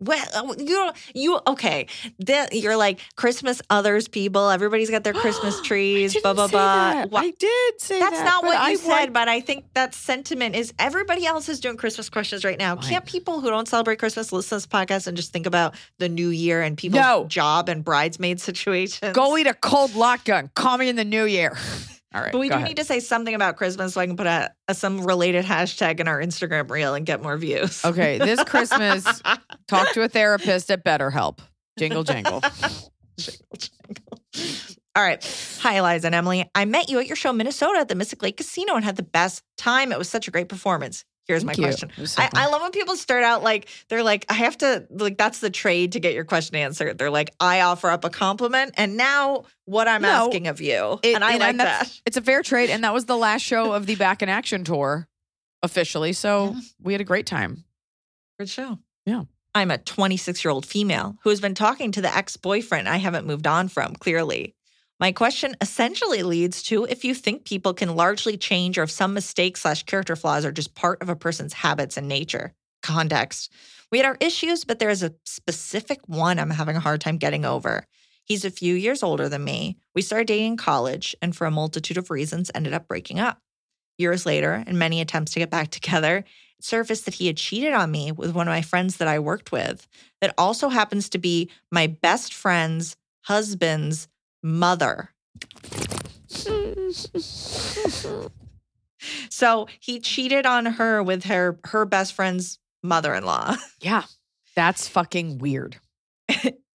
Well, uh, you don't, you okay? The, you're like Christmas others people. Everybody's got their Christmas trees. blah blah blah. Wha- I did say That's that, not what I you said, want- but I think that sentiment is everybody else is doing Christmas questions right now. Fine. Can't people who don't celebrate Christmas listen to this podcast and just think about the new year and people's No. job and bridesmaid situations? Go eat a cold latke and call me in the new year. All right. But we do ahead. need to say something about Christmas so I can put a, a some related hashtag in our Instagram reel and get more views. Okay, this Christmas, talk to a therapist at BetterHelp. Jingle, jangle. jingle jangle. All right. Hi, Eliza and Emily. I met you at your show, Minnesota, at the Mystic Lake Casino and had the best time. It was such a great performance. Here's my Thank question. So I. I love when people start out like, they're like, I have to, like, that's the trade to get your question answered. They're like, I offer up a compliment and now what I'm No. asking of you. It- and I like that's- that. It's a fair trade, and that was the last show of the Back in Action tour officially. So we had a great time. Good show. Yeah. I'm a 26 year old female who has been talking to the ex boyfriend I haven't moved on from, clearly. My question essentially leads to if you think people can largely change or if some mistakes slash character flaws are just part of a person's habits and nature. Context. We had our issues, but there is a specific one I'm having a hard time getting over. He's a few years older than me. We started dating in college and for a multitude of reasons ended up breaking up. Years later, in many attempts to get back together, it surfaced that he had cheated on me with one of my friends that I worked with, that also happens to be my best friend's husband's mother. so he cheated on her with her her best friend's mother-in-law. Yeah. That's fucking weird.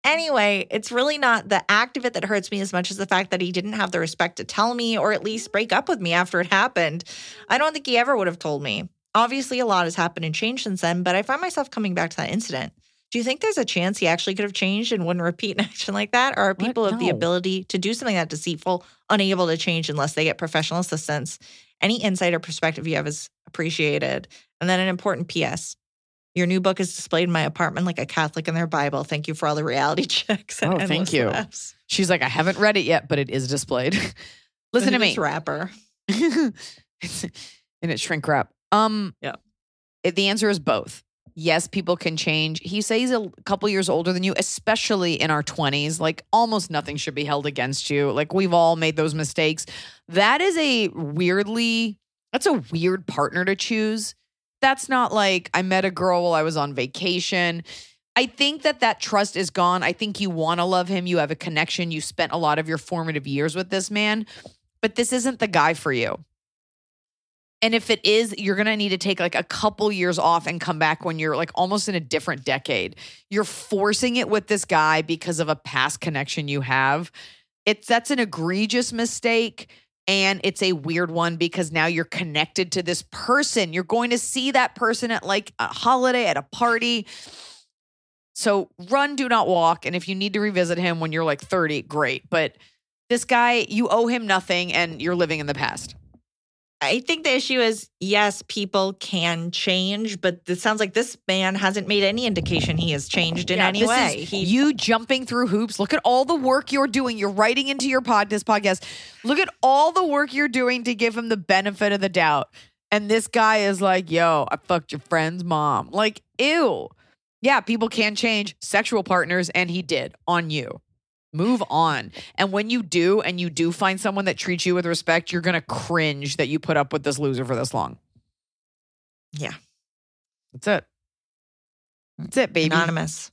Anyway, it's really not the act of it that hurts me as much as the fact that he didn't have the respect to tell me or at least break up with me after it happened. I don't think he ever would have told me. Obviously, a lot has happened and changed since then, but I find myself coming back to that incident. Do you think there's a chance he actually could have changed and wouldn't repeat an action like that? Or are people of the ability to do something that deceitful unable to change unless they get professional assistance? Any insight or perspective you have is appreciated. And then an important PS. Your new book is displayed in my apartment like a Catholic in their Bible. Thank you for all the reality checks. and Oh, thank you. laughs. She's like, I haven't read it yet, but it is displayed. Listen to me. It's rapper. it's and it's shrink wrap. Um, Yeah. it- the answer is both. Yes, people can change. He says he's a couple years older than you, especially in our 20s. Like almost nothing should be held against you. Like we've all made those mistakes. That is a weirdly that's a weird partner to choose. That's not like I met a girl while I was on vacation. I think that that trust is gone. I think you want to love him. You have a connection. You spent a lot of your formative years with this man, but this isn't the guy for you. And if it is, you're going to need to take like a couple years off and come back when you're like almost in a different decade. You're forcing it with this guy because of a past connection you have. It's that's an egregious mistake and it's a weird one because now you're connected to this person. You're going to see that person at like a holiday, at a party. So run, do not walk. And if you need to revisit him when you're like 30, great. But this guy, you owe him nothing and you're living in the past. I think the issue is yes, people can change, but it sounds like this man hasn't made any indication he has changed in Yeah, any way. He, you jumping through hoops. Look at all the work you're doing. You're writing into your pod this podcast. Look at all the work you're doing to give him the benefit of the doubt. And this guy is like, yo, I fucked your friend's mom. Like, ew. Yeah, people can change sexual partners, and he did on you. Move on. And when you do, and you do find someone that treats you with respect, you're gonna cringe that you put up with this loser for this long. yeah, That's it. That's it, baby. anonymous.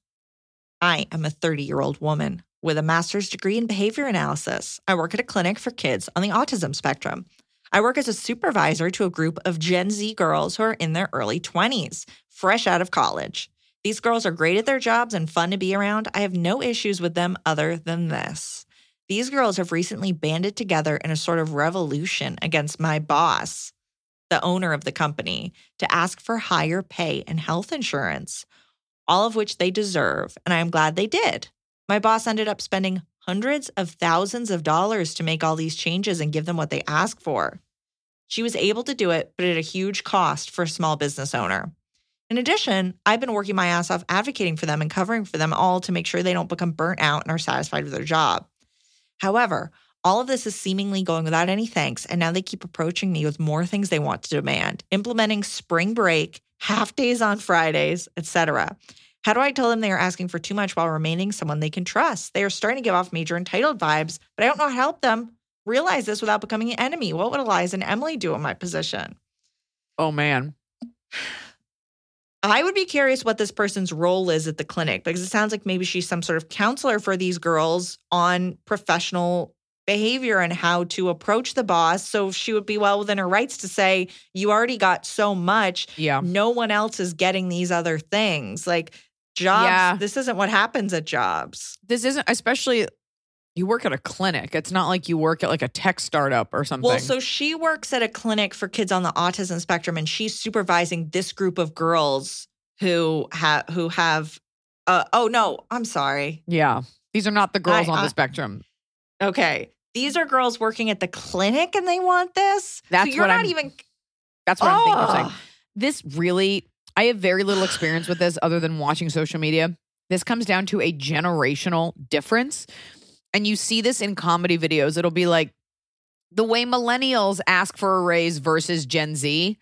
I am a 30 year old woman with a master's degree in behavior analysis. I work at a clinic for kids on the autism spectrum. I work as a supervisor to a group of Gen Z girls who are in their early 20s, fresh out of college. These girls are great at their jobs and fun to be around. I have no issues with them other than this. These girls have recently banded together in a sort of revolution against my boss, the owner of the company, to ask for higher pay and health insurance, all of which they deserve, and I am glad they did. My boss ended up spending hundreds of thousands of dollars to make all these changes and give them what they asked for. She was able to do it, but at a huge cost for a small business owner. In addition, I've been working my ass off advocating for them and covering for them all to make sure they don't become burnt out and are satisfied with their job. However, all of this is seemingly going without any thanks, and now they keep approaching me with more things they want to demand, implementing spring break, half days on Fridays, etc. How do I tell them they are asking for too much while remaining someone they can trust? They are starting to give off major entitled vibes, but I don't know how to help them realize this without becoming an enemy. What would Eliza and Emily do in my position? Oh man. I would be curious what this person's role is at the clinic because it sounds like maybe she's some sort of counselor for these girls on professional behavior and how to approach the boss. So she would be well within her rights to say, You already got so much. Yeah. No one else is getting these other things. Like jobs, Yeah. this isn't what happens at jobs. This isn't especially you work at a clinic. It's not like you work at like a tech startup or something. Well, so she works at a clinic for kids on the autism spectrum, and she's supervising this group of girls who have who have. Uh, oh no, I'm sorry. yeah. These are not the girls I- on I- the spectrum. Okay, these are girls working at the clinic, and they want this. That's so you're what not I'm- even. That's what I'm thinking saying. This really, I have very little experience with this other than watching social media. This comes down to a generational difference. And you see this in comedy videos. It'll be like the way millennials ask for a raise versus Gen Z.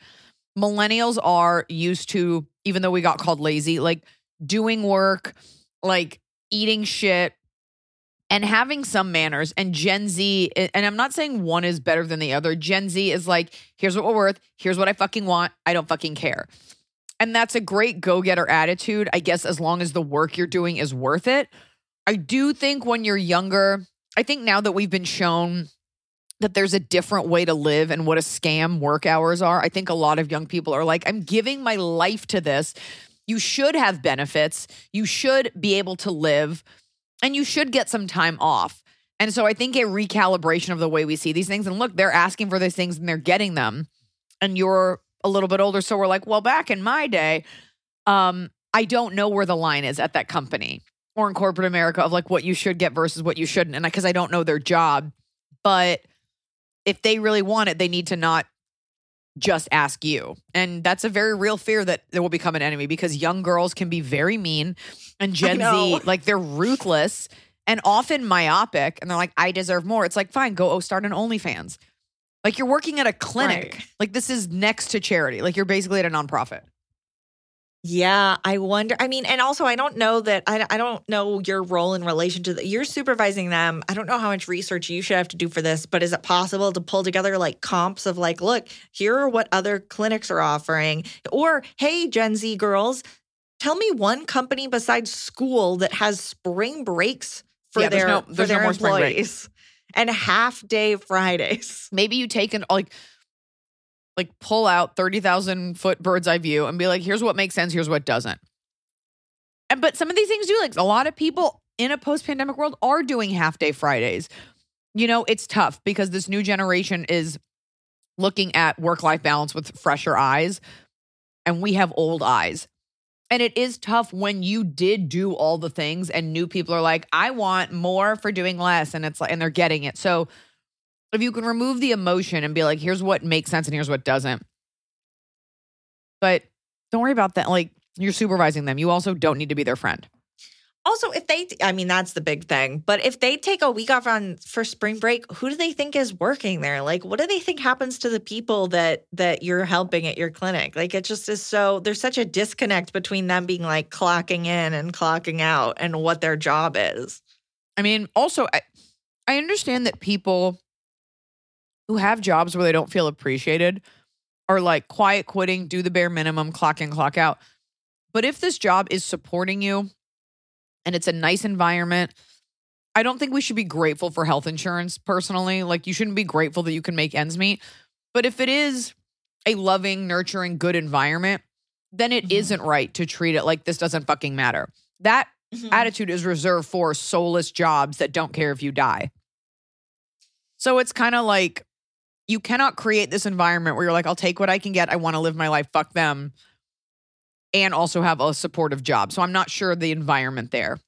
Millennials are used to, even though we got called lazy, like doing work, like eating shit, and having some manners. And Gen Z, and I'm not saying one is better than the other. Gen Z is like, here's what we're worth. Here's what I fucking want. I don't fucking care. And that's a great go getter attitude, I guess, as long as the work you're doing is worth it. I do think when you're younger, I think now that we've been shown that there's a different way to live and what a scam work hours are, I think a lot of young people are like, I'm giving my life to this. You should have benefits. You should be able to live and you should get some time off. And so I think a recalibration of the way we see these things. And look, they're asking for these things and they're getting them. And you're a little bit older. So we're like, well, back in my day, um, I don't know where the line is at that company or in corporate America of like what you should get versus what you shouldn't. And because I don't know their job. But if they really want it, they need to not just ask you. And that's a very real fear that they will become an enemy because young girls can be very mean and Gen. Z, like they're ruthless and often myopic. And they're like, I deserve more. It's like, fine, go oh, start an OnlyFans. Like you're working at a clinic. Right. Like this is next to charity. Like you're basically at a nonprofit. Yeah, I wonder. I mean, and also, I don't know that I, I don't know your role in relation to the, you're supervising them. I don't know how much research you should have to do for this, but is it possible to pull together like comps of like, look, here are what other clinics are offering, or hey, Gen Z girls, tell me one company besides school that has spring breaks for Yeah, their no- for no their more employees and half day Fridays. Maybe you take an like like pull out 30,000 foot bird's eye view and be like, here's what makes sense, here's what doesn't. And but some of these things do like a lot of people in a post-pandemic world are doing half day Fridays. You know, it's tough because this new generation is looking at work-life balance with fresher eyes and we have old eyes. And it is tough when you did do all the things and new people are like, I want more for doing less. And it's like, and they're getting it. So if you can remove the emotion and be like, here's what makes sense and here's what doesn't. But don't worry about that. Like you're supervising them. You also don't need to be their friend. Also, if they, I mean, that's the big thing. But if they take a week off on for spring break, who do they think is working there? Like, what do they think happens to the people that that you're helping at your clinic? Like, it just is so. There's such a disconnect between them being like clocking in and clocking out, and what their job is. I mean, also, I, I understand that people who have jobs where they don't feel appreciated are like quiet quitting, do the bare minimum, clock in, clock out. But if this job is supporting you and it's a nice environment, I don't think we should be grateful for health insurance personally. Like, you shouldn't be grateful that you can make ends meet. But if it is a loving, nurturing, good environment, then it Mhm. not right to treat it like this doesn't fucking matter. That Mhm. attitude is reserved for soulless jobs that don't care if you die. So it's kind of like you cannot create this environment where you're like, I'll take what I can get. I want to live my life. Fuck them. And also have a supportive job. So I'm not sure the environment there.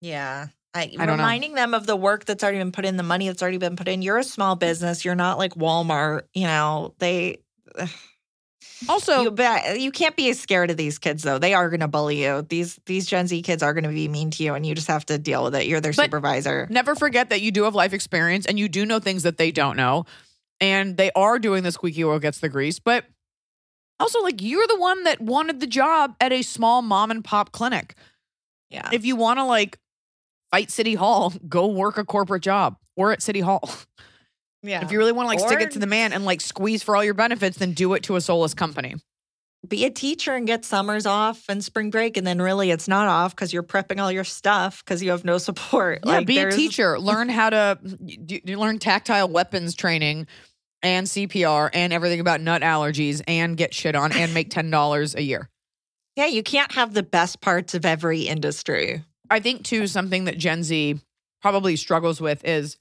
Yeah. I, I don't know. reminding them of the work that's already been put in, the money that's already been put in. You're a small business. You're not like Walmart. You know, they. Also, you, bet, you can't be as scared of these kids though. They are going to bully you. These these Gen Z kids are going to be mean to you, and you just have to deal with it. You're their supervisor. never forget that you do have life experience and you do know things that they don't know. And they are doing the squeaky wheel gets the grease. But also, like, you're the one that wanted the job at a small mom and pop clinic. Yeah. If you want to, like, fight City Hall, go work a corporate job or at City Hall. yeah. If you really want to, like, stick it to the man and, like, squeeze for all your benefits, then do it to a soulless company. be a teacher and get summers off and spring break, and then really it's not off because you're prepping all your stuff because you have no support. Yeah, Like, be a teacher. Learn how to you learn tactile weapons training and CPR and everything about nut allergies and get shit on and make ten dollars a year. Yeah, you can't have the best parts of every industry. I think too something that Gen Z probably struggles with is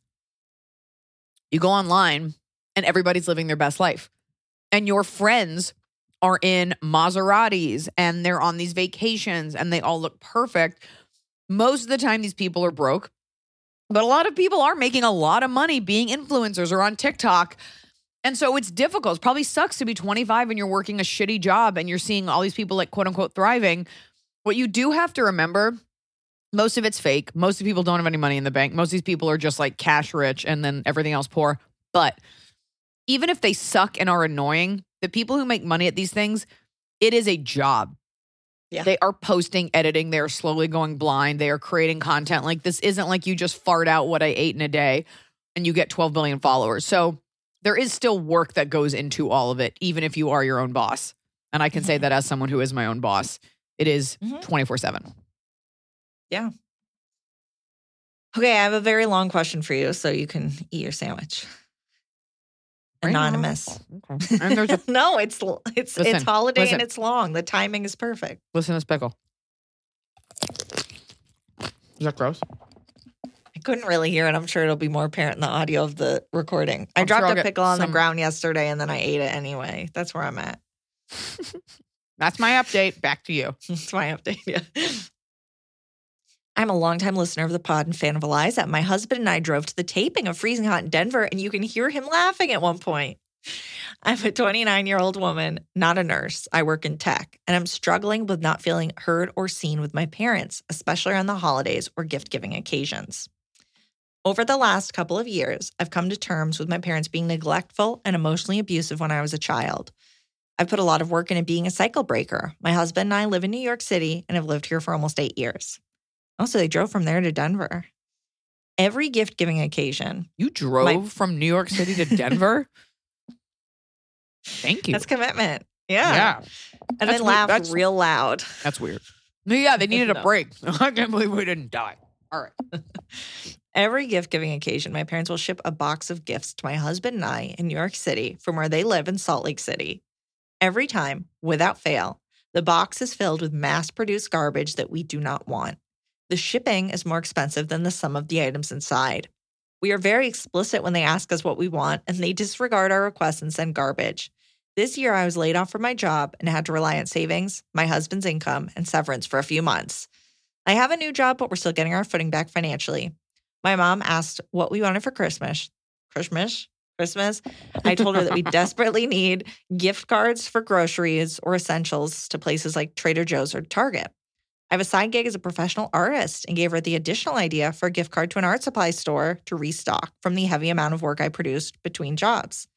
you go online and everybody's living their best life. And your friends are in Maseratis and they're on these vacations and they all look perfect. Most of the time these people are broke. But a lot of people are making a lot of money being influencers or on TikTok. And so it's difficult. It probably sucks to be 25 and you're working a shitty job and you're seeing all these people like quote unquote thriving. What you do have to remember most of it's fake. Most of the people don't have any money in the bank. Most of these people are just like cash rich and then everything else poor. But even if they suck and are annoying, the people who make money at these things, it is a job. Yeah. They are posting, editing, they are slowly going blind, they are creating content. Like this isn't like you just fart out what I ate in a day and you get 12 billion followers. So there is still work that goes into all of it, even if you are your own boss. And I can say Mhm. that as someone who is my own boss. It is Mhm. 24 7. Okay, I have a very long question for you so you can eat your sandwich. Anonymous. Okay. And there's a no, it's it's it's holiday listen. and it's long. The timing is perfect. listen to this pickle. Is that gross? I couldn't really hear it. I'm sure it'll be more apparent in the audio of the recording. I I'm dropped I'll a pickle on some- the ground yesterday and then I ate it anyway. That's where I'm at. That's my update. Back to you. That's my update. Yeah. I'm a longtime listener of the pod and fan of Eliza. My husband and I drove to the taping of Freezing Hot in Denver, and you can hear him laughing at one point. I'm a 29 year old woman, not a nurse. I work in tech, and I'm struggling with not feeling heard or seen with my parents, especially around the holidays or gift giving occasions. Over the last couple of years, I've come to terms with my parents being neglectful and emotionally abusive when I was a child. I've put a lot of work into being a cycle breaker. My husband and I live in New York City and have lived here for almost eight years. Also, they drove from there to Denver. Every gift giving occasion, You drove from New York City to Denver? Thank you. that's commitment. Yeah. yeah. And That's then laughed That's- real loud. That's weird. Yeah, they needed a break. I can't believe we didn't die. All right. Every gift giving occasion, my parents will ship a box of gifts to my husband and I in New York City from where they live in Salt Lake City. Every time, without fail, the box is filled with mass produced garbage that we do not want. The shipping is more expensive than the sum of the items inside. We are very explicit when they ask us what we want, and they disregard our requests and send garbage. This year, I was laid off from my job and had to rely on savings, my husband's income, and severance for a few months. I have a new job, but we're still getting our footing back financially. My mom asked what we wanted for Christmas. Christmas? Christmas? I told her that we desperately need gift cards for groceries or essentials to places like Trader Joe's or Target. I have a side gig as a professional artist and gave her the additional idea for a gift card to an art supply store to restock from the heavy amount of work I produced between jobs.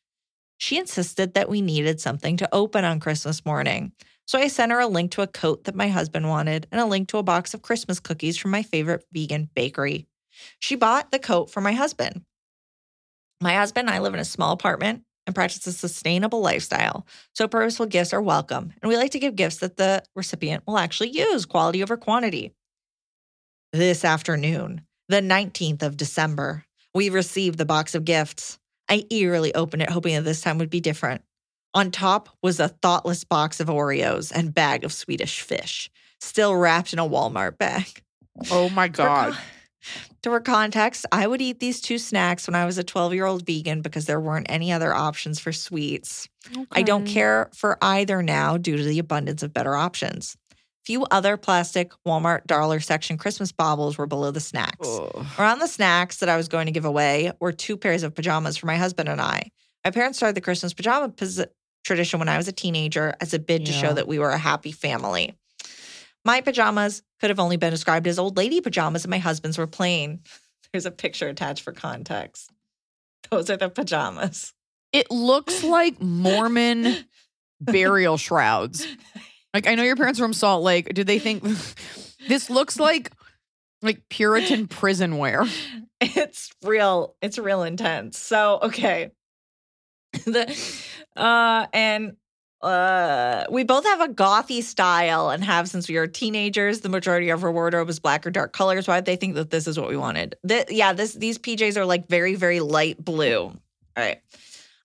She insisted that we needed something to open on Christmas morning. So I sent her a link to a coat that my husband wanted and a link to a box of Christmas cookies from my favorite vegan bakery. She bought the coat for my husband. My husband and I live in a small apartment and practice a sustainable lifestyle, so purposeful gifts are welcome, and we like to give gifts that the recipient will actually use, quality over quantity. This afternoon, the 19th of December, we received the box of gifts. I eagerly opened it, hoping that this time would be different. On top was a thoughtless box of Oreos and bag of Swedish fish, still wrapped in a Walmart bag. Oh my God. To for context, I would eat these two snacks when I was a 12 year old vegan because there weren't any other options for sweets. I don't care for either now due to the abundance of better options. Few other plastic Walmart dollar section Christmas baubles were below the snacks. Ugh. Around the snacks that I was going to give away were two pairs of pajamas for my husband and I. My parents started the Christmas pajama pos- tradition when I was a teenager as a bid to show that we were a happy family. My pajamas could have only been described as old lady pajamas, and my husband's were plain. There's a picture attached for context. Those are the pajamas. It looks like Mormon burial shrouds. Like I know your parents are from Salt Lake. Do they think this looks like like Puritan prison wear? it's real it's real intense so okay the uh and uh we both have a gothy style and have since we were teenagers. The majority of our wardrobe is black or dark colors. Why they think that this is what we wanted? Th- yeah this these pjs are like very very light blue. All right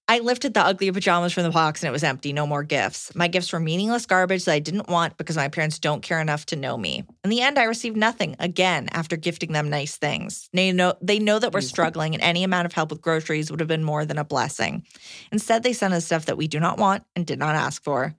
I lifted the ugly pajamas from the box and it was empty, no more gifts. My gifts were meaningless garbage that I didn't want because my parents don't care enough to know me. In the end, I received nothing again after gifting them nice things. They know they know that we're struggling and any amount of help with groceries would have been more than a blessing. Instead, they sent us stuff that we do not want and did not ask for.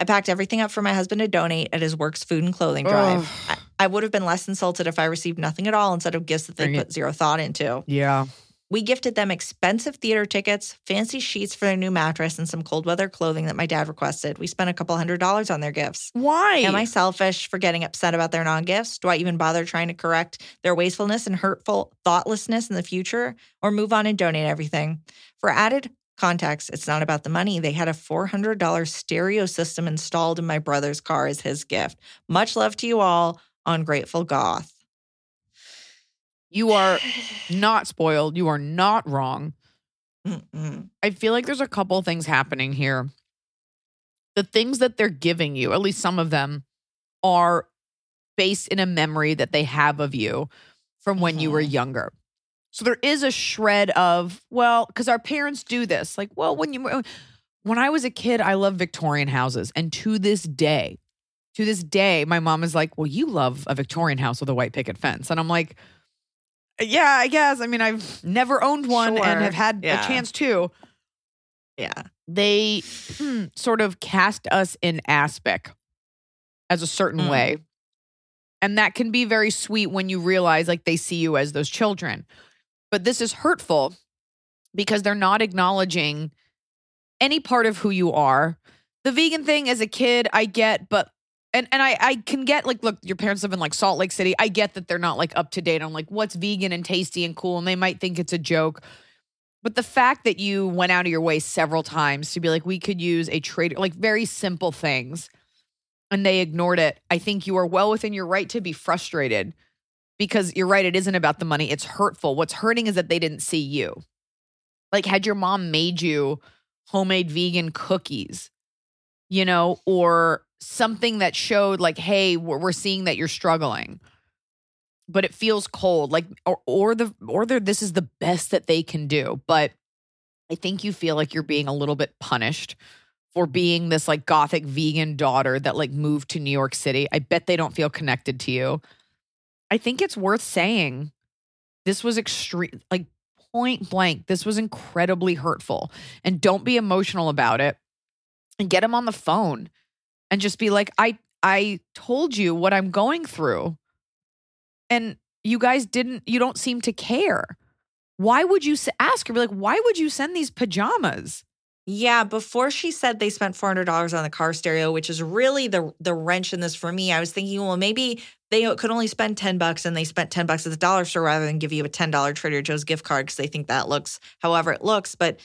I packed everything up for my husband to donate at his work's food and clothing drive. I, I would have been less insulted if I received nothing at all instead of gifts that they Bring it. put zero thought into. Yeah. We gifted them expensive theater tickets, fancy sheets for their new mattress, and some cold weather clothing that my dad requested. We spent a couple hundred dollars on their gifts. Why? Am I selfish for getting upset about their non gifts? Do I even bother trying to correct their wastefulness and hurtful thoughtlessness in the future or move on and donate everything? For added context, it's not about the money. They had a $400 stereo system installed in my brother's car as his gift. Much love to you all, Ungrateful Goth. You are not spoiled. You are not wrong. Mm-mm. I feel like there's a couple things happening here. The things that they're giving you, at least some of them, are based in a memory that they have of you from when you were Mhm. younger. So there is a shred of, well, because our parents do this. Like, well, when you when I was a kid, I loved Victorian houses. And to this day, to this day, my mom is like, Well, you love a Victorian house with a white picket fence. And I'm like, Yeah, I guess. I mean, I've never owned one and have had Yeah. a chance to Yeah. they sort of cast us in aspic as a certain Mm. way. And that can be very sweet when you realize like they see you as those children. But this is hurtful because they're not acknowledging any part of who you are. The vegan thing as a kid, I get, but and and I I can get like look, your parents live in like Salt Lake City. I get that they're not like up to date on like what's vegan and tasty and cool, and they might think it's a joke. But the fact that you went out of your way several times to be like, we could use a trader like very simple things, and they ignored it, I think you are well within your right to be frustrated because you're right. It isn't about the money, it's hurtful. What's hurting is that they didn't see you. Like, had your mom made you homemade vegan cookies, you know, or something that showed, like, hey, we're, seeing that you're struggling. But it feels cold like or or the or the this is the best that they can do. But i think you feel like you're being a little bit punished for being this like gothic vegan daughter that like moved to new york city. I bet they don't feel connected to you. I think it's worth saying this was extreme like point blank this was incredibly hurtful. And don't be emotional about it. And get them on the phone and just be like i i told you what i'm going through and you guys didn't you don't seem to care why would you ask her like why would you send these pajamas Yeah, before she said they spent four hundred dollars on the car stereo, which is really the the wrench in this for me. I was thinking, well, maybe they could only spend ten bucks, and they spent ten bucks at the dollar store rather than give you a ten dollar Trader Joe's gift card because they think that looks however it looks. But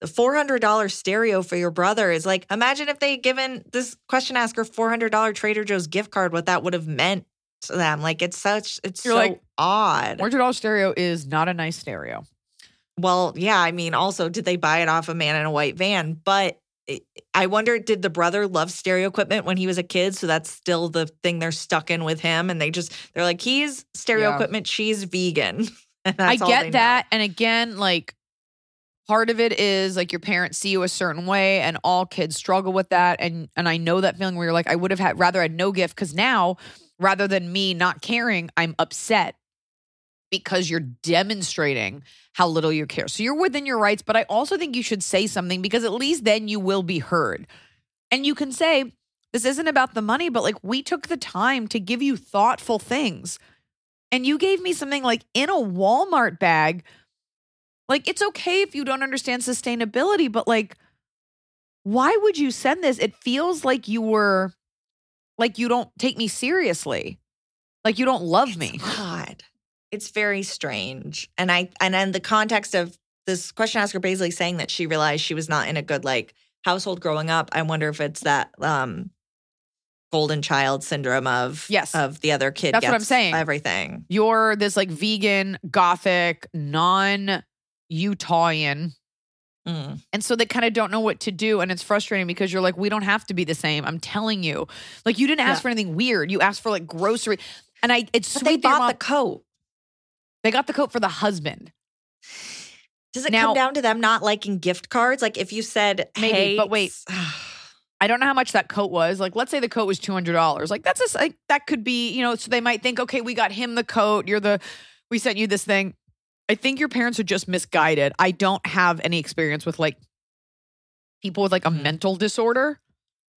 the four hundred dollar stereo for your brother is like, imagine if they had given this question asker four hundred dollar Trader Joe's gift card, what that would have meant to them. Like it's such it's You're so like, odd. $400 stereo is not a nice stereo Well, yeah, I mean, also, did they buy it off a man in a white van? But I wonder, did the brother love stereo equipment when he was a kid? So that's still the thing they're stuck in with him. And they just, they're like, he's stereo Yeah. equipment, she's vegan. I that's all they get know. that and again like part of it is like your parents see you a certain way and all kids struggle with that and and I know that feeling where you're like I would have had rather had no gift cuz now rather than me not caring I'm upset because you're demonstrating how little you care. So you're within your rights, but I also think you should say something because at least then you will be heard. And you can say this isn't about the money, but like we took the time to give you thoughtful things. And you gave me something like in a Walmart bag like, it's okay if you don't understand sustainability, but like, why would you send this? It feels like you were, like, you don't take me seriously. Like, you don't love It's me. odd. It's very strange. And I and in the context of this question asker basically saying that she realized she was not in a good like household growing up, I wonder if it's that um golden child syndrome of Yes. of the other kid That's what I'm saying. everything. You're this like vegan, gothic, non Utahian. Mm. And so they kind of don't know what to do. And it's frustrating because you're like, we don't have to be the same. I'm telling you. Like, you didn't ask Yeah. for anything weird. You asked for like grocery. And I, it's But sweet. they bought mom- the coat. they got the coat for the husband. Does it Now- come down to them not liking gift cards? Like if you said, Maybe, hey, but wait. I don't know how much that coat was. Like, let's say the coat was two hundred dollars. Like, that's a like that could be, you know. So they might think, okay, we got him the coat. You're the, we sent you this thing. I think your parents are just misguided. I don't have any experience with like people with like a Mhm. mental disorder,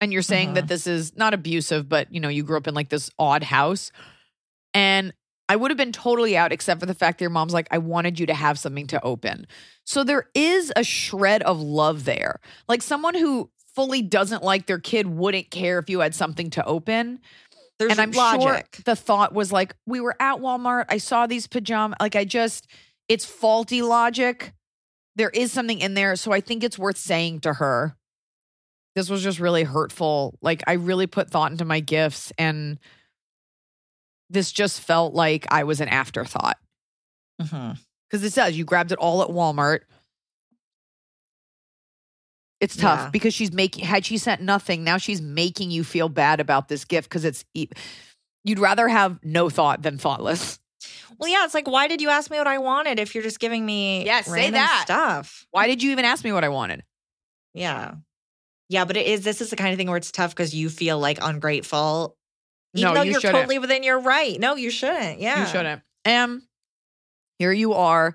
and you're saying that Mhm. this is not abusive, but you know, you grew up in like this odd house, and I would have been totally out except for the fact that your mom's like, I wanted you to have something to open. So there is a shred of love there. Like someone who fully doesn't like their kid wouldn't care if you had something to open. there's and I'm logic. sure the thought was like, we were at Walmart. I saw these pajama. Like I just, it's faulty logic. There is something in there. So I think it's worth saying to her, this was just really hurtful. Like I really put thought into my gifts and this just felt like I was an afterthought. Mm-hmm. Because it says you grabbed it all at Walmart. It's tough Yeah. because she's making, had she sent nothing, now she's making you feel bad about this gift because it's, you'd rather have no thought than thoughtless. Well, yeah, it's like, why did you ask me what I wanted if you're just giving me Yeah, say that. stuff? Why did you even ask me what I wanted? Yeah. Yeah, but it is this is the kind of thing where it's tough because you feel like ungrateful. Even No, though you are totally within your right. No, you shouldn't. Yeah. You shouldn't. And here you are,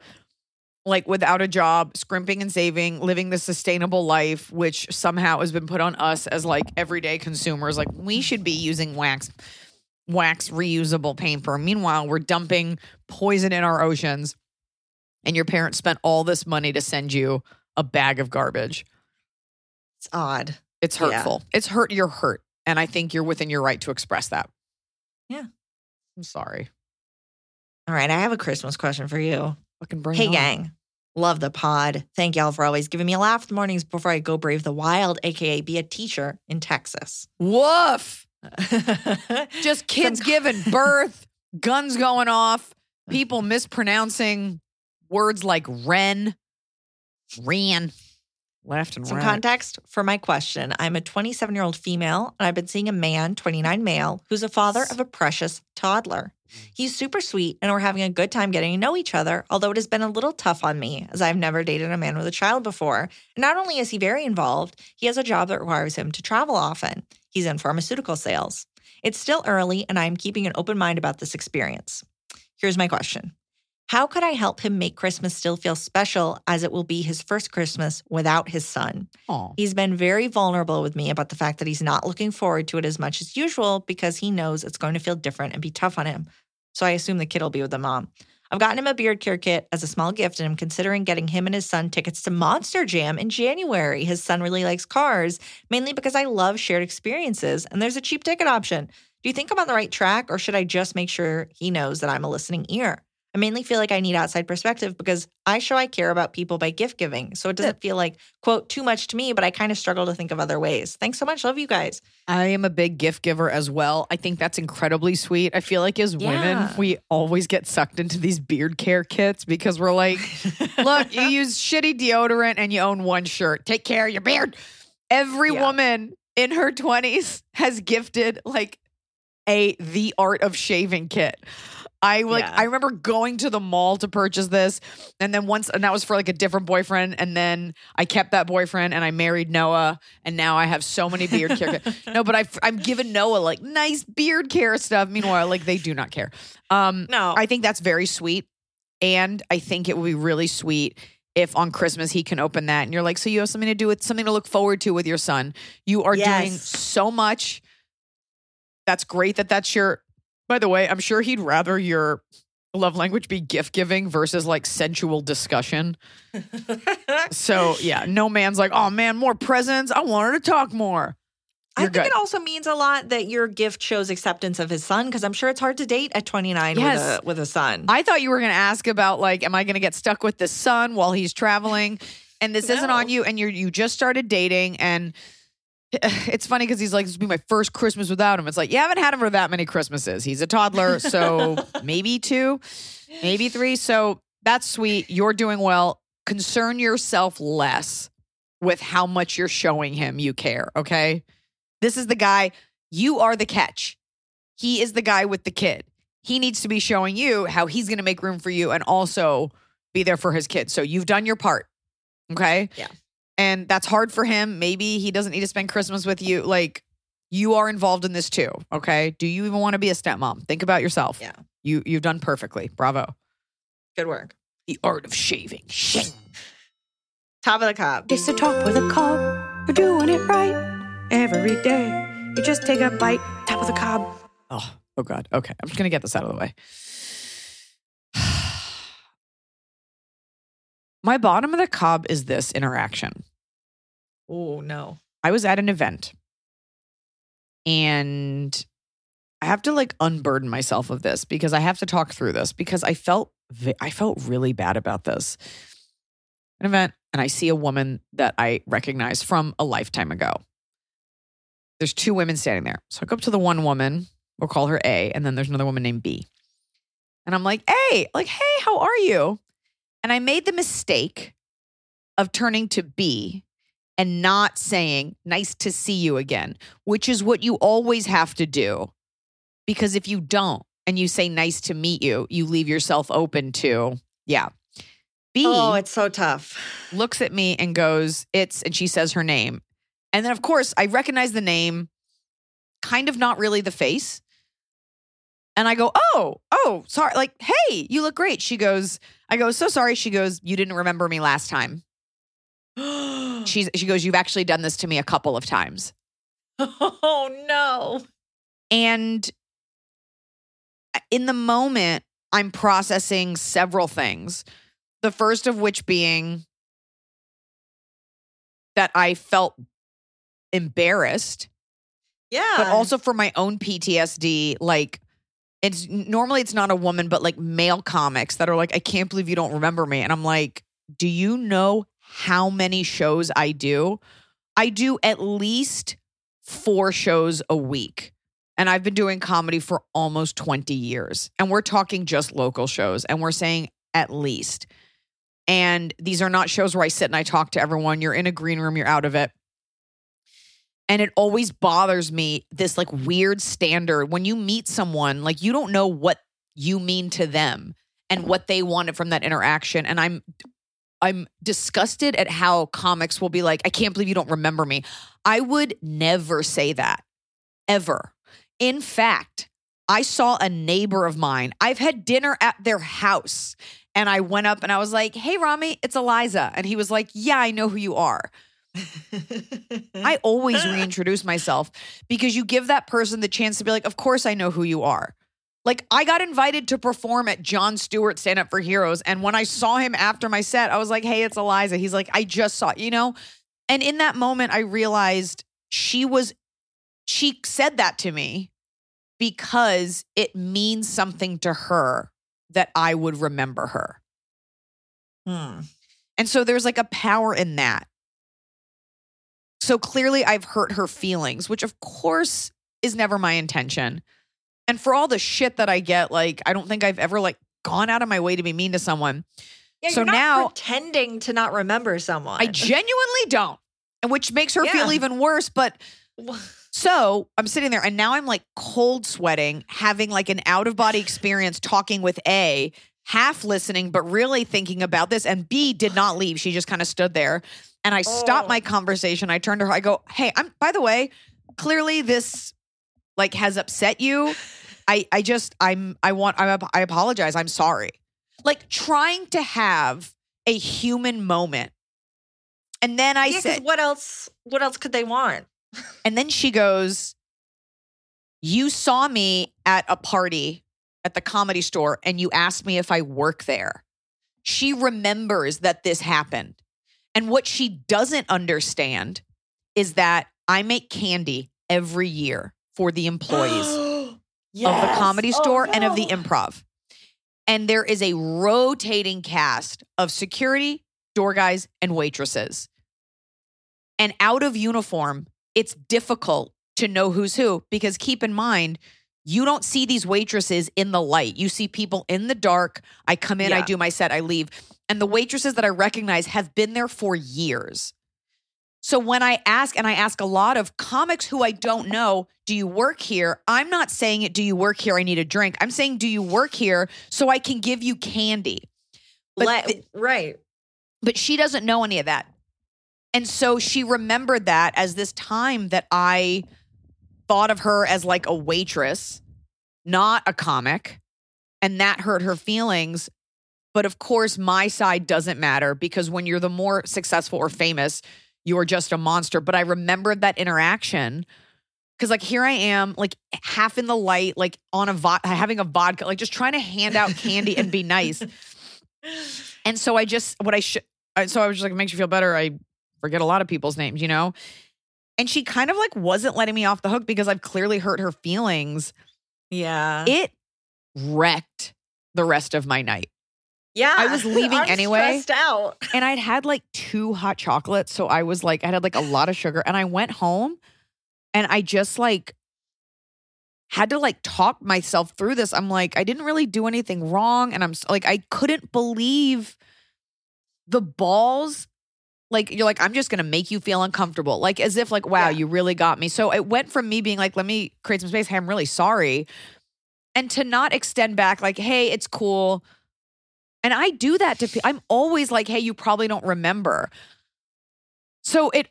like without a job, scrimping and saving, living the sustainable life, which somehow has been put on us as like everyday consumers. Like we should be using wax, wax reusable paper. Meanwhile, we're dumping poison in our oceans, and your parents spent all this money to send you a bag of garbage. It's odd. It's Yeah. hurtful. It's hurt. You're hurt, and I think you're within your right to express that. Yeah. I'm sorry. All right. I have a Christmas question for you. Fucking bring Hey, gang. Love the pod. Thank y'all for always giving me a laugh the mornings before I go brave the wild, AKA be a teacher in Texas. Woof. Just kids Some- giving birth, guns going off, mm-hmm. people mispronouncing words like Ren, Ran, left and right. Some right. context for my question. I'm a 27 year old female, and I've been seeing a man, 29 male, who's a father of a precious toddler. Mm. He's super sweet, and we're having a good time getting to know each other, although it has been a little tough on me, as I've never dated a man with a child before. And not only is he very involved, he has a job that requires him to travel often. He's in pharmaceutical sales. It's still early, and I'm keeping an open mind about this experience. Here's my question How could I help him make Christmas still feel special as it will be his first Christmas without his son? Aw. He's been very vulnerable with me about the fact that he's not looking forward to it as much as usual because he knows it's going to feel different and be tough on him. So I assume the kid will be with the mom. I've gotten him a beard care kit as a small gift, and I'm considering getting him and his son tickets to Monster Jam in January. His son really likes cars, mainly because I love shared experiences, and there's a cheap ticket option. Do you think I'm on the right track, or should I just make sure he knows that I'm a listening ear? I mainly feel like I need outside perspective because I show I care about people by gift giving. So it doesn't feel like, quote, too much to me, but I kind of struggle to think of other ways. Thanks so much. Love you guys. I am a big gift giver as well. I think that's incredibly sweet. I feel like as women, we always get sucked into these beard care kits because we're like, look, you use shitty deodorant and you own one shirt. Take care of your beard. Every Yeah. woman in her 20s has gifted like a the art of shaving kit. I like Yeah. I remember going to the mall to purchase this and then once and that was for like a different boyfriend and then I kept that boyfriend and I married Noah and now I have so many beard care. no, but I I'm giving Noah like nice beard care stuff. Meanwhile, like they do not care. Um No. I think that's very sweet and I think it would be really sweet if on Christmas he can open that and you're like, so you have something to do with something to look forward to with your son. You are doing so much. That's great that that's your. By the way, I'm sure he'd rather your love language be gift giving versus like sensual discussion. So yeah, no man's like, oh man, more presents. I want her to talk more. I You're think good. it also means a lot that your gift shows acceptance of his son because I'm sure it's hard to date at 29 Yes. with a with a son. I thought you were going to ask about like, am I going to get stuck with the son while he's traveling? And this isn't on you. And you you just started dating, and it's funny because he's like, this will be my first Christmas without him. It's like you haven't had him for that many Christmases. He's a toddler, so maybe two, maybe three. So that's sweet. You're doing well. Concern yourself less with how much you're showing him you care. Okay, this is the guy. You are the catch. He is the guy with the kid he needs to be showing you how he's going to make room for you and also be there for his kids. So you've done your part. Okay. Yeah. And that's hard for him. Maybe he doesn't need to spend Christmas with you. Like you are involved in this too. Okay. Do you even want to be a stepmom? Think about yourself. Yeah. You you've done perfectly. Bravo. Good work. The art of shaving. Shame. Top of the cup. It's the top of the cob. We're doing it right every day. You just take a bite, top of the cob. Oh, oh God. Okay. I'm just gonna get this out of the way. My bottom of the cob is this interaction. Oh no. I was at an event and I have to like unburden myself of this because I have to talk through this because I felt I felt really bad about this. An event and I see a woman that I recognize from a lifetime ago. There's two women standing there. So I go up to the one woman, we'll call her A, and then there's another woman named B. And I'm like, "Hey, like, hey, how are you?" And I made the mistake of turning to B and not saying, nice to see you again, which is what you always have to do. Because if you don't and you say, nice to meet you, you leave yourself open to, yeah. B Oh, it's so tough. looks at me and goes, it's, and she says her name. And then, of course, I recognize the name, kind of not really the face. And I go, oh, oh, sorry. Like, hey, you look great. She goes, I go, so sorry. She goes, you didn't remember me last time. She's, she goes, you've actually done this to me a couple of times. oh no. And uh, in the moment, I'm processing several things. The first of which being that I felt embarrassed, Yeah. but also for my own PTSD. Like, it's normally it's not a woman, but like male comics that are like, I can't believe you don't remember me. And I'm like, do you know how many shows I do? I do at least four shows a week. And I've been doing comedy for almost 20 years. And we're talking just local shows. And we're saying at least. And these are not shows where I sit and I talk to everyone. You're in a green room, you're out of it. And it always bothers me this like weird standard when you meet someone, like you don't know what you mean to them and what they wanted from that interaction. And I'm I'm disgusted at how comics will be like, I can't believe you don't remember me. I would never say that. Ever. In fact, I saw a neighbor of mine. I've had dinner at their house. And I went up and I was like, hey, Rami, it's Eliza. And he was like, yeah, I know who you are. I always reintroduce myself because you give that person the chance to be like, of course I know who you are. Like I got invited to perform at Jon Stewart Stand Up for Heroes. And when I saw him after my set, I was like, hey, it's Eliza. He's like, I just saw, you know? And in that moment, I realized she was, she said that to me because it means something to her that I would remember her. Hmm. And so there's like a power in that. So clearly I've hurt her feelings, which of course is never my intention. And for all the shit that I get, like I don't think I've ever like gone out of my way to be mean to someone. Yeah, So now- pretending to not remember someone. I genuinely don't. And which makes her feel even worse, but So I'm sitting there and now I'm like cold sweating, having like an out of body experience talking with A, half listening, but really thinking about this. And B did not leave. She just kind of stood there. And I stop my oh. conversation. I turn to her. I go, Hey, I'm, by the way, clearly this like has upset you. I, I just, I'm, I want, I, I apologize. I'm sorry. Like trying to have a human moment. And then I Yeah, said, what else? What else could they want? and then she goes, You saw me at a party at the comedy store and you asked me if I work there. She remembers that this happened. And what she doesn't understand is that I make candy every year for the employees of the comedy oh, store and of the improv. And there is a rotating cast of security, door guys, and waitresses. And out of uniform, it's difficult to know who's who because keep in mind, you don't see these waitresses in the light. You see people in the dark. I come in, I do my set, I leave. And the waitresses that I recognize have been there for years. So when I ask, and I ask a lot of comics who I don't know, do you work here? I'm not saying it, do you work here? I need a drink. I'm saying, do you work here so I can give you candy? But Let- th- right. but she doesn't know any of that. And so she remembered that as this time that I thought of her as like a waitress, not a comic. And that hurt her feelings. But of course, my side doesn't matter because when you're the more successful or famous, you're just a monster. But I remembered that interaction because, like, here I am, like half in the light, like on a vo- having a vodka, like just trying to hand out candy and be nice. And so I just what I should so I was just like it makes you feel better. I forget a lot of people's names, you know? And she kind of like wasn't letting me off the hook because I've clearly hurt her feelings. Yeah. It wrecked the rest of my night. Yeah. I was leaving I'm anyway. Stressed out. And I'd had like two hot chocolates. So I was like, I had like a lot of sugar. And I went home and I just like had to like talk myself through this. I'm like, I didn't really do anything wrong. And I'm like, I couldn't believe the balls. Like, you're like, I'm just going to make you feel uncomfortable. Like, as if, like, wow, Yeah. you really got me. So it went from me being like, let me create some space. Hey, I'm really sorry. And to not extend back, like, hey, it's cool. And I do that to people. I'm always like, hey, you probably don't remember. So it,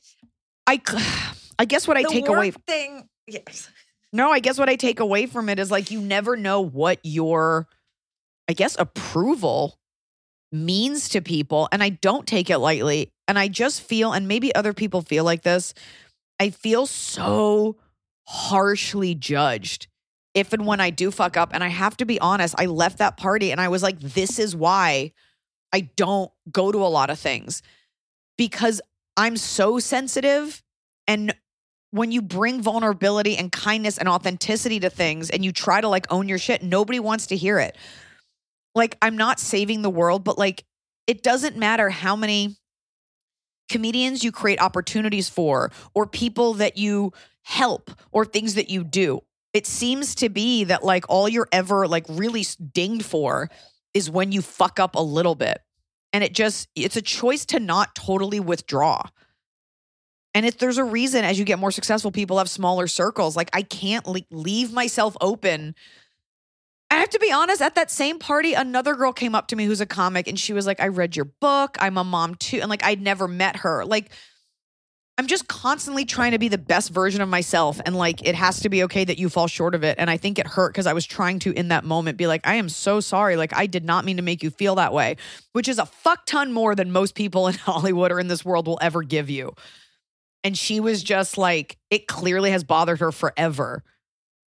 I, I guess what I the take away. thing. Yes. No, I guess what I take away from it is like you never know what your, I guess, approval means to people. And I don't take it lightly. And I just feel, and maybe other people feel like this, I feel so harshly judged if and when I do fuck up. And I have to be honest, I left that party and I was like, this is why I don't go to a lot of things because I'm so sensitive. And when you bring vulnerability and kindness and authenticity to things and you try to like own your shit, nobody wants to hear it. Like, I'm not saving the world, but like, it doesn't matter how many comedians you create opportunities for or people that you help or things that you do. It seems to be that like all you're ever like really dinged for is when you fuck up a little bit. And it just, it's a choice to not totally withdraw. And if there's a reason as you get more successful, people have smaller circles. Like I can't le- leave myself open. I have to be honest, at that same party, another girl came up to me who's a comic and she was like, I read your book. I'm a mom too. And like, I'd never met her. Like, I'm just constantly trying to be the best version of myself. And like, it has to be okay that you fall short of it. And I think it hurt because I was trying to, in that moment, be like, I am so sorry. Like, I did not mean to make you feel that way, which is a fuck ton more than most people in Hollywood or in this world will ever give you. And she was just like, it clearly has bothered her forever.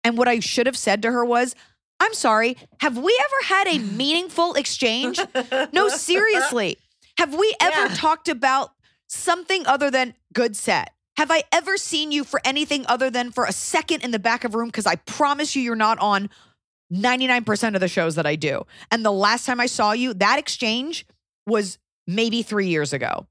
And what I should have said to her was, I'm sorry, have we ever had a meaningful exchange? No, seriously. Have we ever Yeah. talked about something other than good set? Have I ever seen you for anything other than for a second in the back of room? Because I promise you, you're not on 99% of the shows that I do. And the last time I saw you, that exchange was maybe three years ago.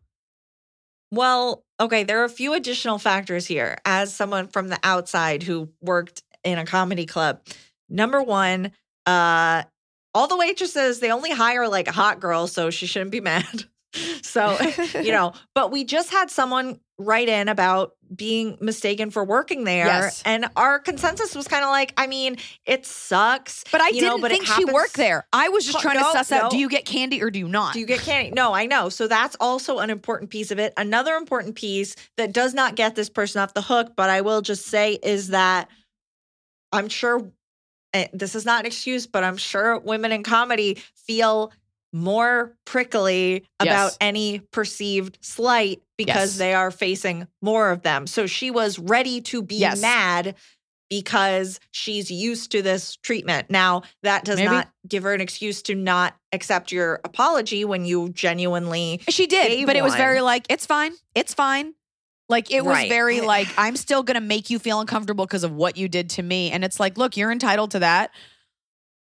Well, okay, there are a few additional factors here as someone from the outside who worked in a comedy club. Number one, uh all the waitresses, they only hire like a hot girls, so she shouldn't be mad. So, you know, but we just had someone write in about being mistaken for working there. Yes. And our consensus was kind of like, I mean, it sucks. But I you didn't know, but think she worked there. I was just trying no, to suss out: do you get candy or do you not? Do you get candy? No, I know. So that's also an important piece of it. Another important piece that does not get this person off the hook, but I will just say is that I'm sure eh, this is not an excuse, but I'm sure women in comedy feel more prickly about Yes. any perceived slight because Yes. they are facing more of them. So she was ready to be Yes. mad because she's used to this treatment. Now, that does Maybe. not give her an excuse to not accept your apology when you genuinely She did, but it was very like, it's fine. It's fine. Like it was Right. very like, I'm still gonna make you feel uncomfortable because of what you did to me. And it's like, look, you're entitled to that.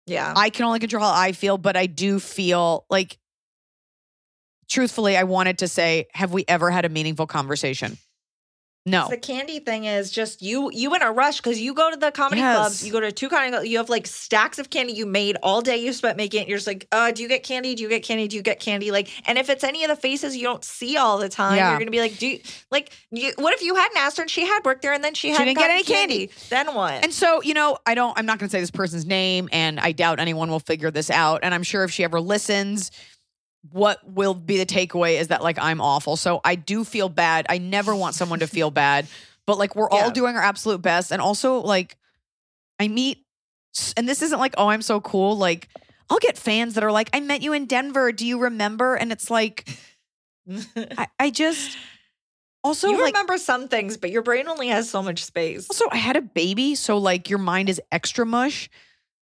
Yeah. I can only control how I feel, but I do feel like truthfully, I wanted to say, have we ever had a meaningful conversation? No. The candy thing is just you you in a rush because you go to the comedy Yes. clubs, you go to two comedy clubs, you have like stacks of candy you made all day you spent making it. You're just like, uh, do you get candy? Do you get candy? Do you get candy? Like, and if it's any of the faces you don't see all the time, Yeah. you're gonna be like, do you like you, what if you hadn't asked her and she had worked there and then she, hadn't didn't get any candy. Then what? And so, you know, I don't, I'm not going to say this person's name, and I doubt anyone will figure this out. And I'm sure if she ever listens, what will be the takeaway is that, like, I'm awful. So I do feel bad. I never want someone to feel bad, but like, we're all doing our absolute best. And also, like, I meet, and this isn't like, oh, I'm so cool. Like, I'll get fans that are like, I met you in Denver. Do you remember? And it's like, I, I just, also, you like, remember some things, but your brain only has so much space. also, I had a baby. So, like, your mind is extra mush.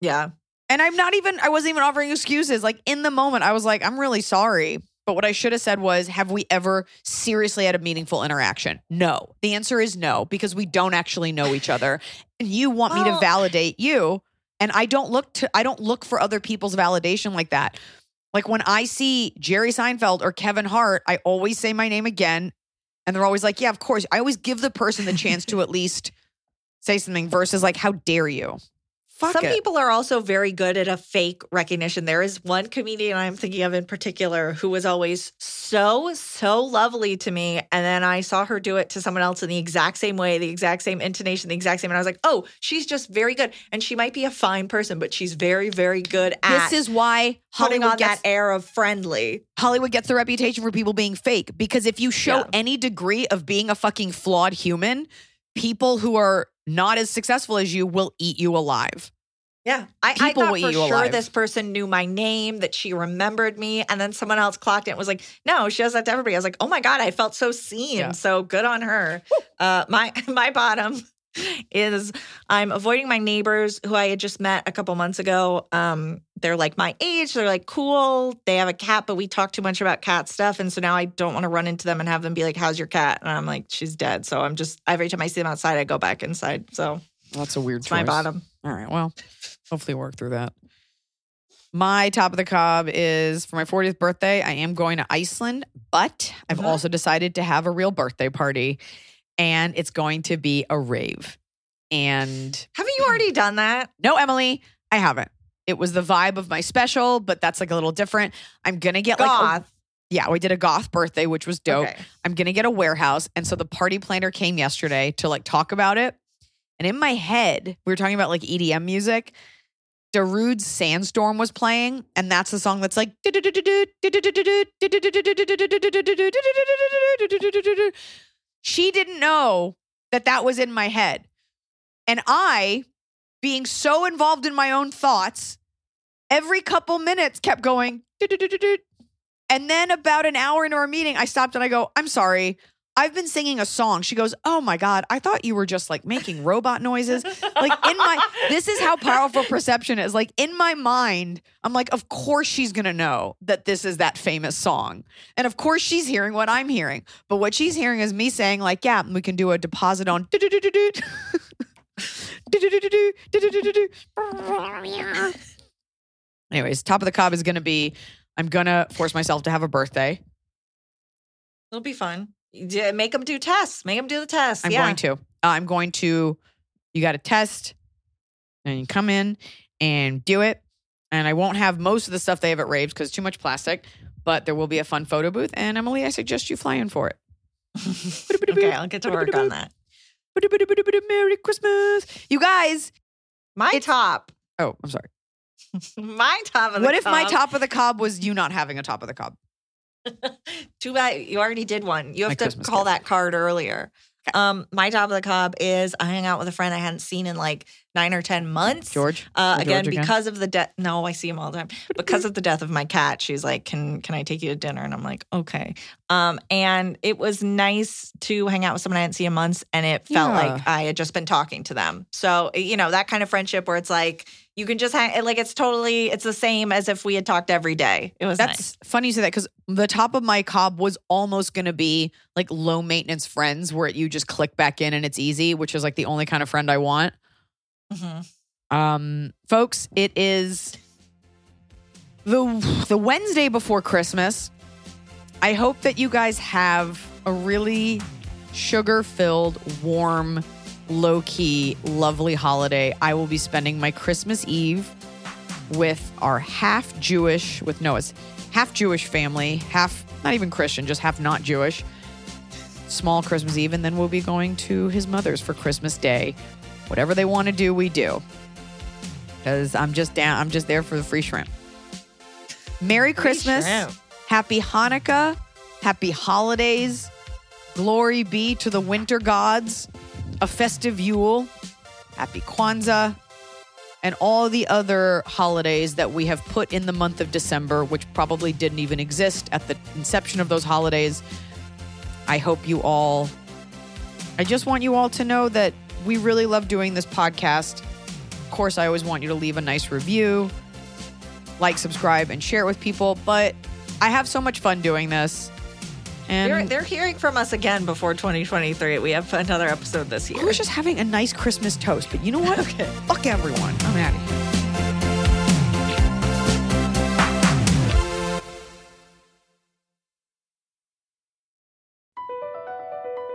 Yeah. And I'm not even, I wasn't even offering excuses. Like in the moment, I was like, I'm really sorry. But what I should have said was, have we ever seriously had a meaningful interaction? No. The answer is no, because we don't actually know each other. And you want me to validate you. And I don't look to, I don't look for other people's validation like that. Like when I see Jerry Seinfeld or Kevin Hart, I always say my name again. And they're always like, yeah, of course. I always give the person the chance to at least say something versus like, how dare you? Fuck Some it. people are also very good at a fake recognition. There is one comedian I'm thinking of in particular who was always so, so lovely to me. And then I saw her do it to someone else in the exact same way, the exact same intonation, the exact same. And I was like, oh, she's just very good. And she might be a fine person, but she's very, very good at This is why Hollywood on gets, that air of friendly. Hollywood gets the reputation for people being fake because if you show Yeah. any degree of being a fucking flawed human, people who are not as successful as you will eat you alive. Yeah. I, I thought for sure alive. this person knew my name, that she remembered me. And then someone else clocked it and was like, no, she does that to everybody. I was like, oh my God, I felt so seen. Yeah. So good on her. Uh, my my bottom is I'm avoiding my neighbors who I had just met a couple months ago. Um, they're like my age. They're like cool. They have a cat, but we talk too much about cat stuff. And so now I don't want to run into them and have them be like, how's your cat? And I'm like, she's dead. So I'm just, every time I see them outside, I go back inside. So That's a weird it's my bottom. All right. Well, hopefully work through that. My top of the cob is for my 40th birthday. I am going to Iceland, but I've Mhm. also decided to have a real birthday party, and it's going to be a rave. And Haven't you already done that? no, Emily, I haven't. It was the vibe of my special, but that's like a little different. I'm gonna get like a- Goth. yeah, we did a goth birthday, which was dope. Okay. I'm gonna get a warehouse. And so the party planner came yesterday to like talk about it. And in my head, we were talking about like EDM music. Darude's Sandstorm was playing, and that's the song that's like she didn't know that that was in my head. And I, being so involved in my own thoughts, every couple minutes kept going. And then about an hour into our meeting, I stopped and I go, I'm sorry. I've been singing a song. She goes, Oh my God, I thought you were just like making robot noises. Like in my, this is how powerful perception is. Like in my mind, I'm like, Of course she's going to know that this is that famous song. And of course she's hearing what I'm hearing. But what she's hearing is me saying, like, Yeah, we can do a deposit on. Anyways, top of the cob is going to be I'm going to force myself to have a birthday. It'll be fun. Make them do tests. Make them do the tests. I'm yeah. going to. I'm going to. You got to test, and you come in and do it. And I won't have most of the stuff they have at raves because too much plastic. but there will be a fun photo booth. And Emily, I suggest you fly in for it. okay, I'll get to work on that. Merry Christmas. You guys. My top. Oh, I'm sorry. my top of the What if my top of the cob was you not having a top of the cob? Too bad you already did one. You My have to Christmas call gift. that card earlier. Um, my top of the cob is I hang out with a friend I hadn't seen in like nine or ten months. George? Uh, again, George again? because of the death. No, I see him all the time. Because of the death of my cat, she's like, "Can can I take you to dinner?" And I'm like, "Okay." Um, and it was nice to hang out with someone I hadn't seen in months, and it felt Yeah. like I had just been talking to them. So you know that kind of friendship where it's like you can just hang. Like it's totally it's the same as if we had talked every day. It was That's nice. funny you say that because the top of my cob was almost going to be like low maintenance friends where you just click back in and it's easy, which is like the only kind of friend I want. Mhm. Um, folks, it is the the Wednesday before Christmas. I hope that you guys have a really sugar-filled, warm, low-key, lovely holiday. I will be spending my Christmas Eve with our half Jewish, with Noah's half Jewish family, half not even Christian, just half not Jewish. Small Christmas Eve, and then we'll be going to his mother's for Christmas Day. Whatever they want to do, we do. Because I'm just down, I'm just there for the free shrimp. Merry Christmas. shrimp. Happy Hanukkah. Happy holidays. Glory be to the winter gods. A festive Yule. Happy Kwanzaa. And all the other holidays that we have put in the month of December, which probably didn't even exist at the inception of those holidays. I hope you all, I just want you all to know that we really love doing this podcast. Of course, I always want you to leave a nice review, like, subscribe, and share it with people. But I have so much fun doing this. And They're, they're hearing from us again before 2023. We have another episode this year. I was just having a nice Christmas toast. But you know what? okay. Fuck everyone. I'm out of here.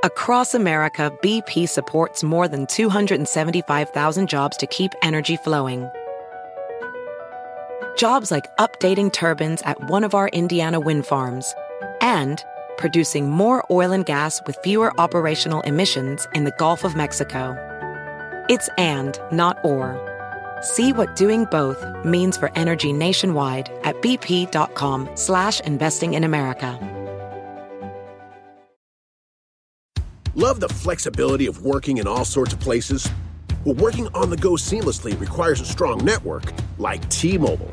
Across America, BP supports more than 275,000 jobs to keep energy flowing. Jobs like updating turbines at one of our Indiana wind farms and producing more oil and gas with fewer operational emissions in the Gulf of Mexico. It's and, not or. See what doing both means for energy nationwide at bp.com slash investing in America. Love the flexibility of working in all sorts of places? Well, working on the go seamlessly requires a strong network like T-Mobile.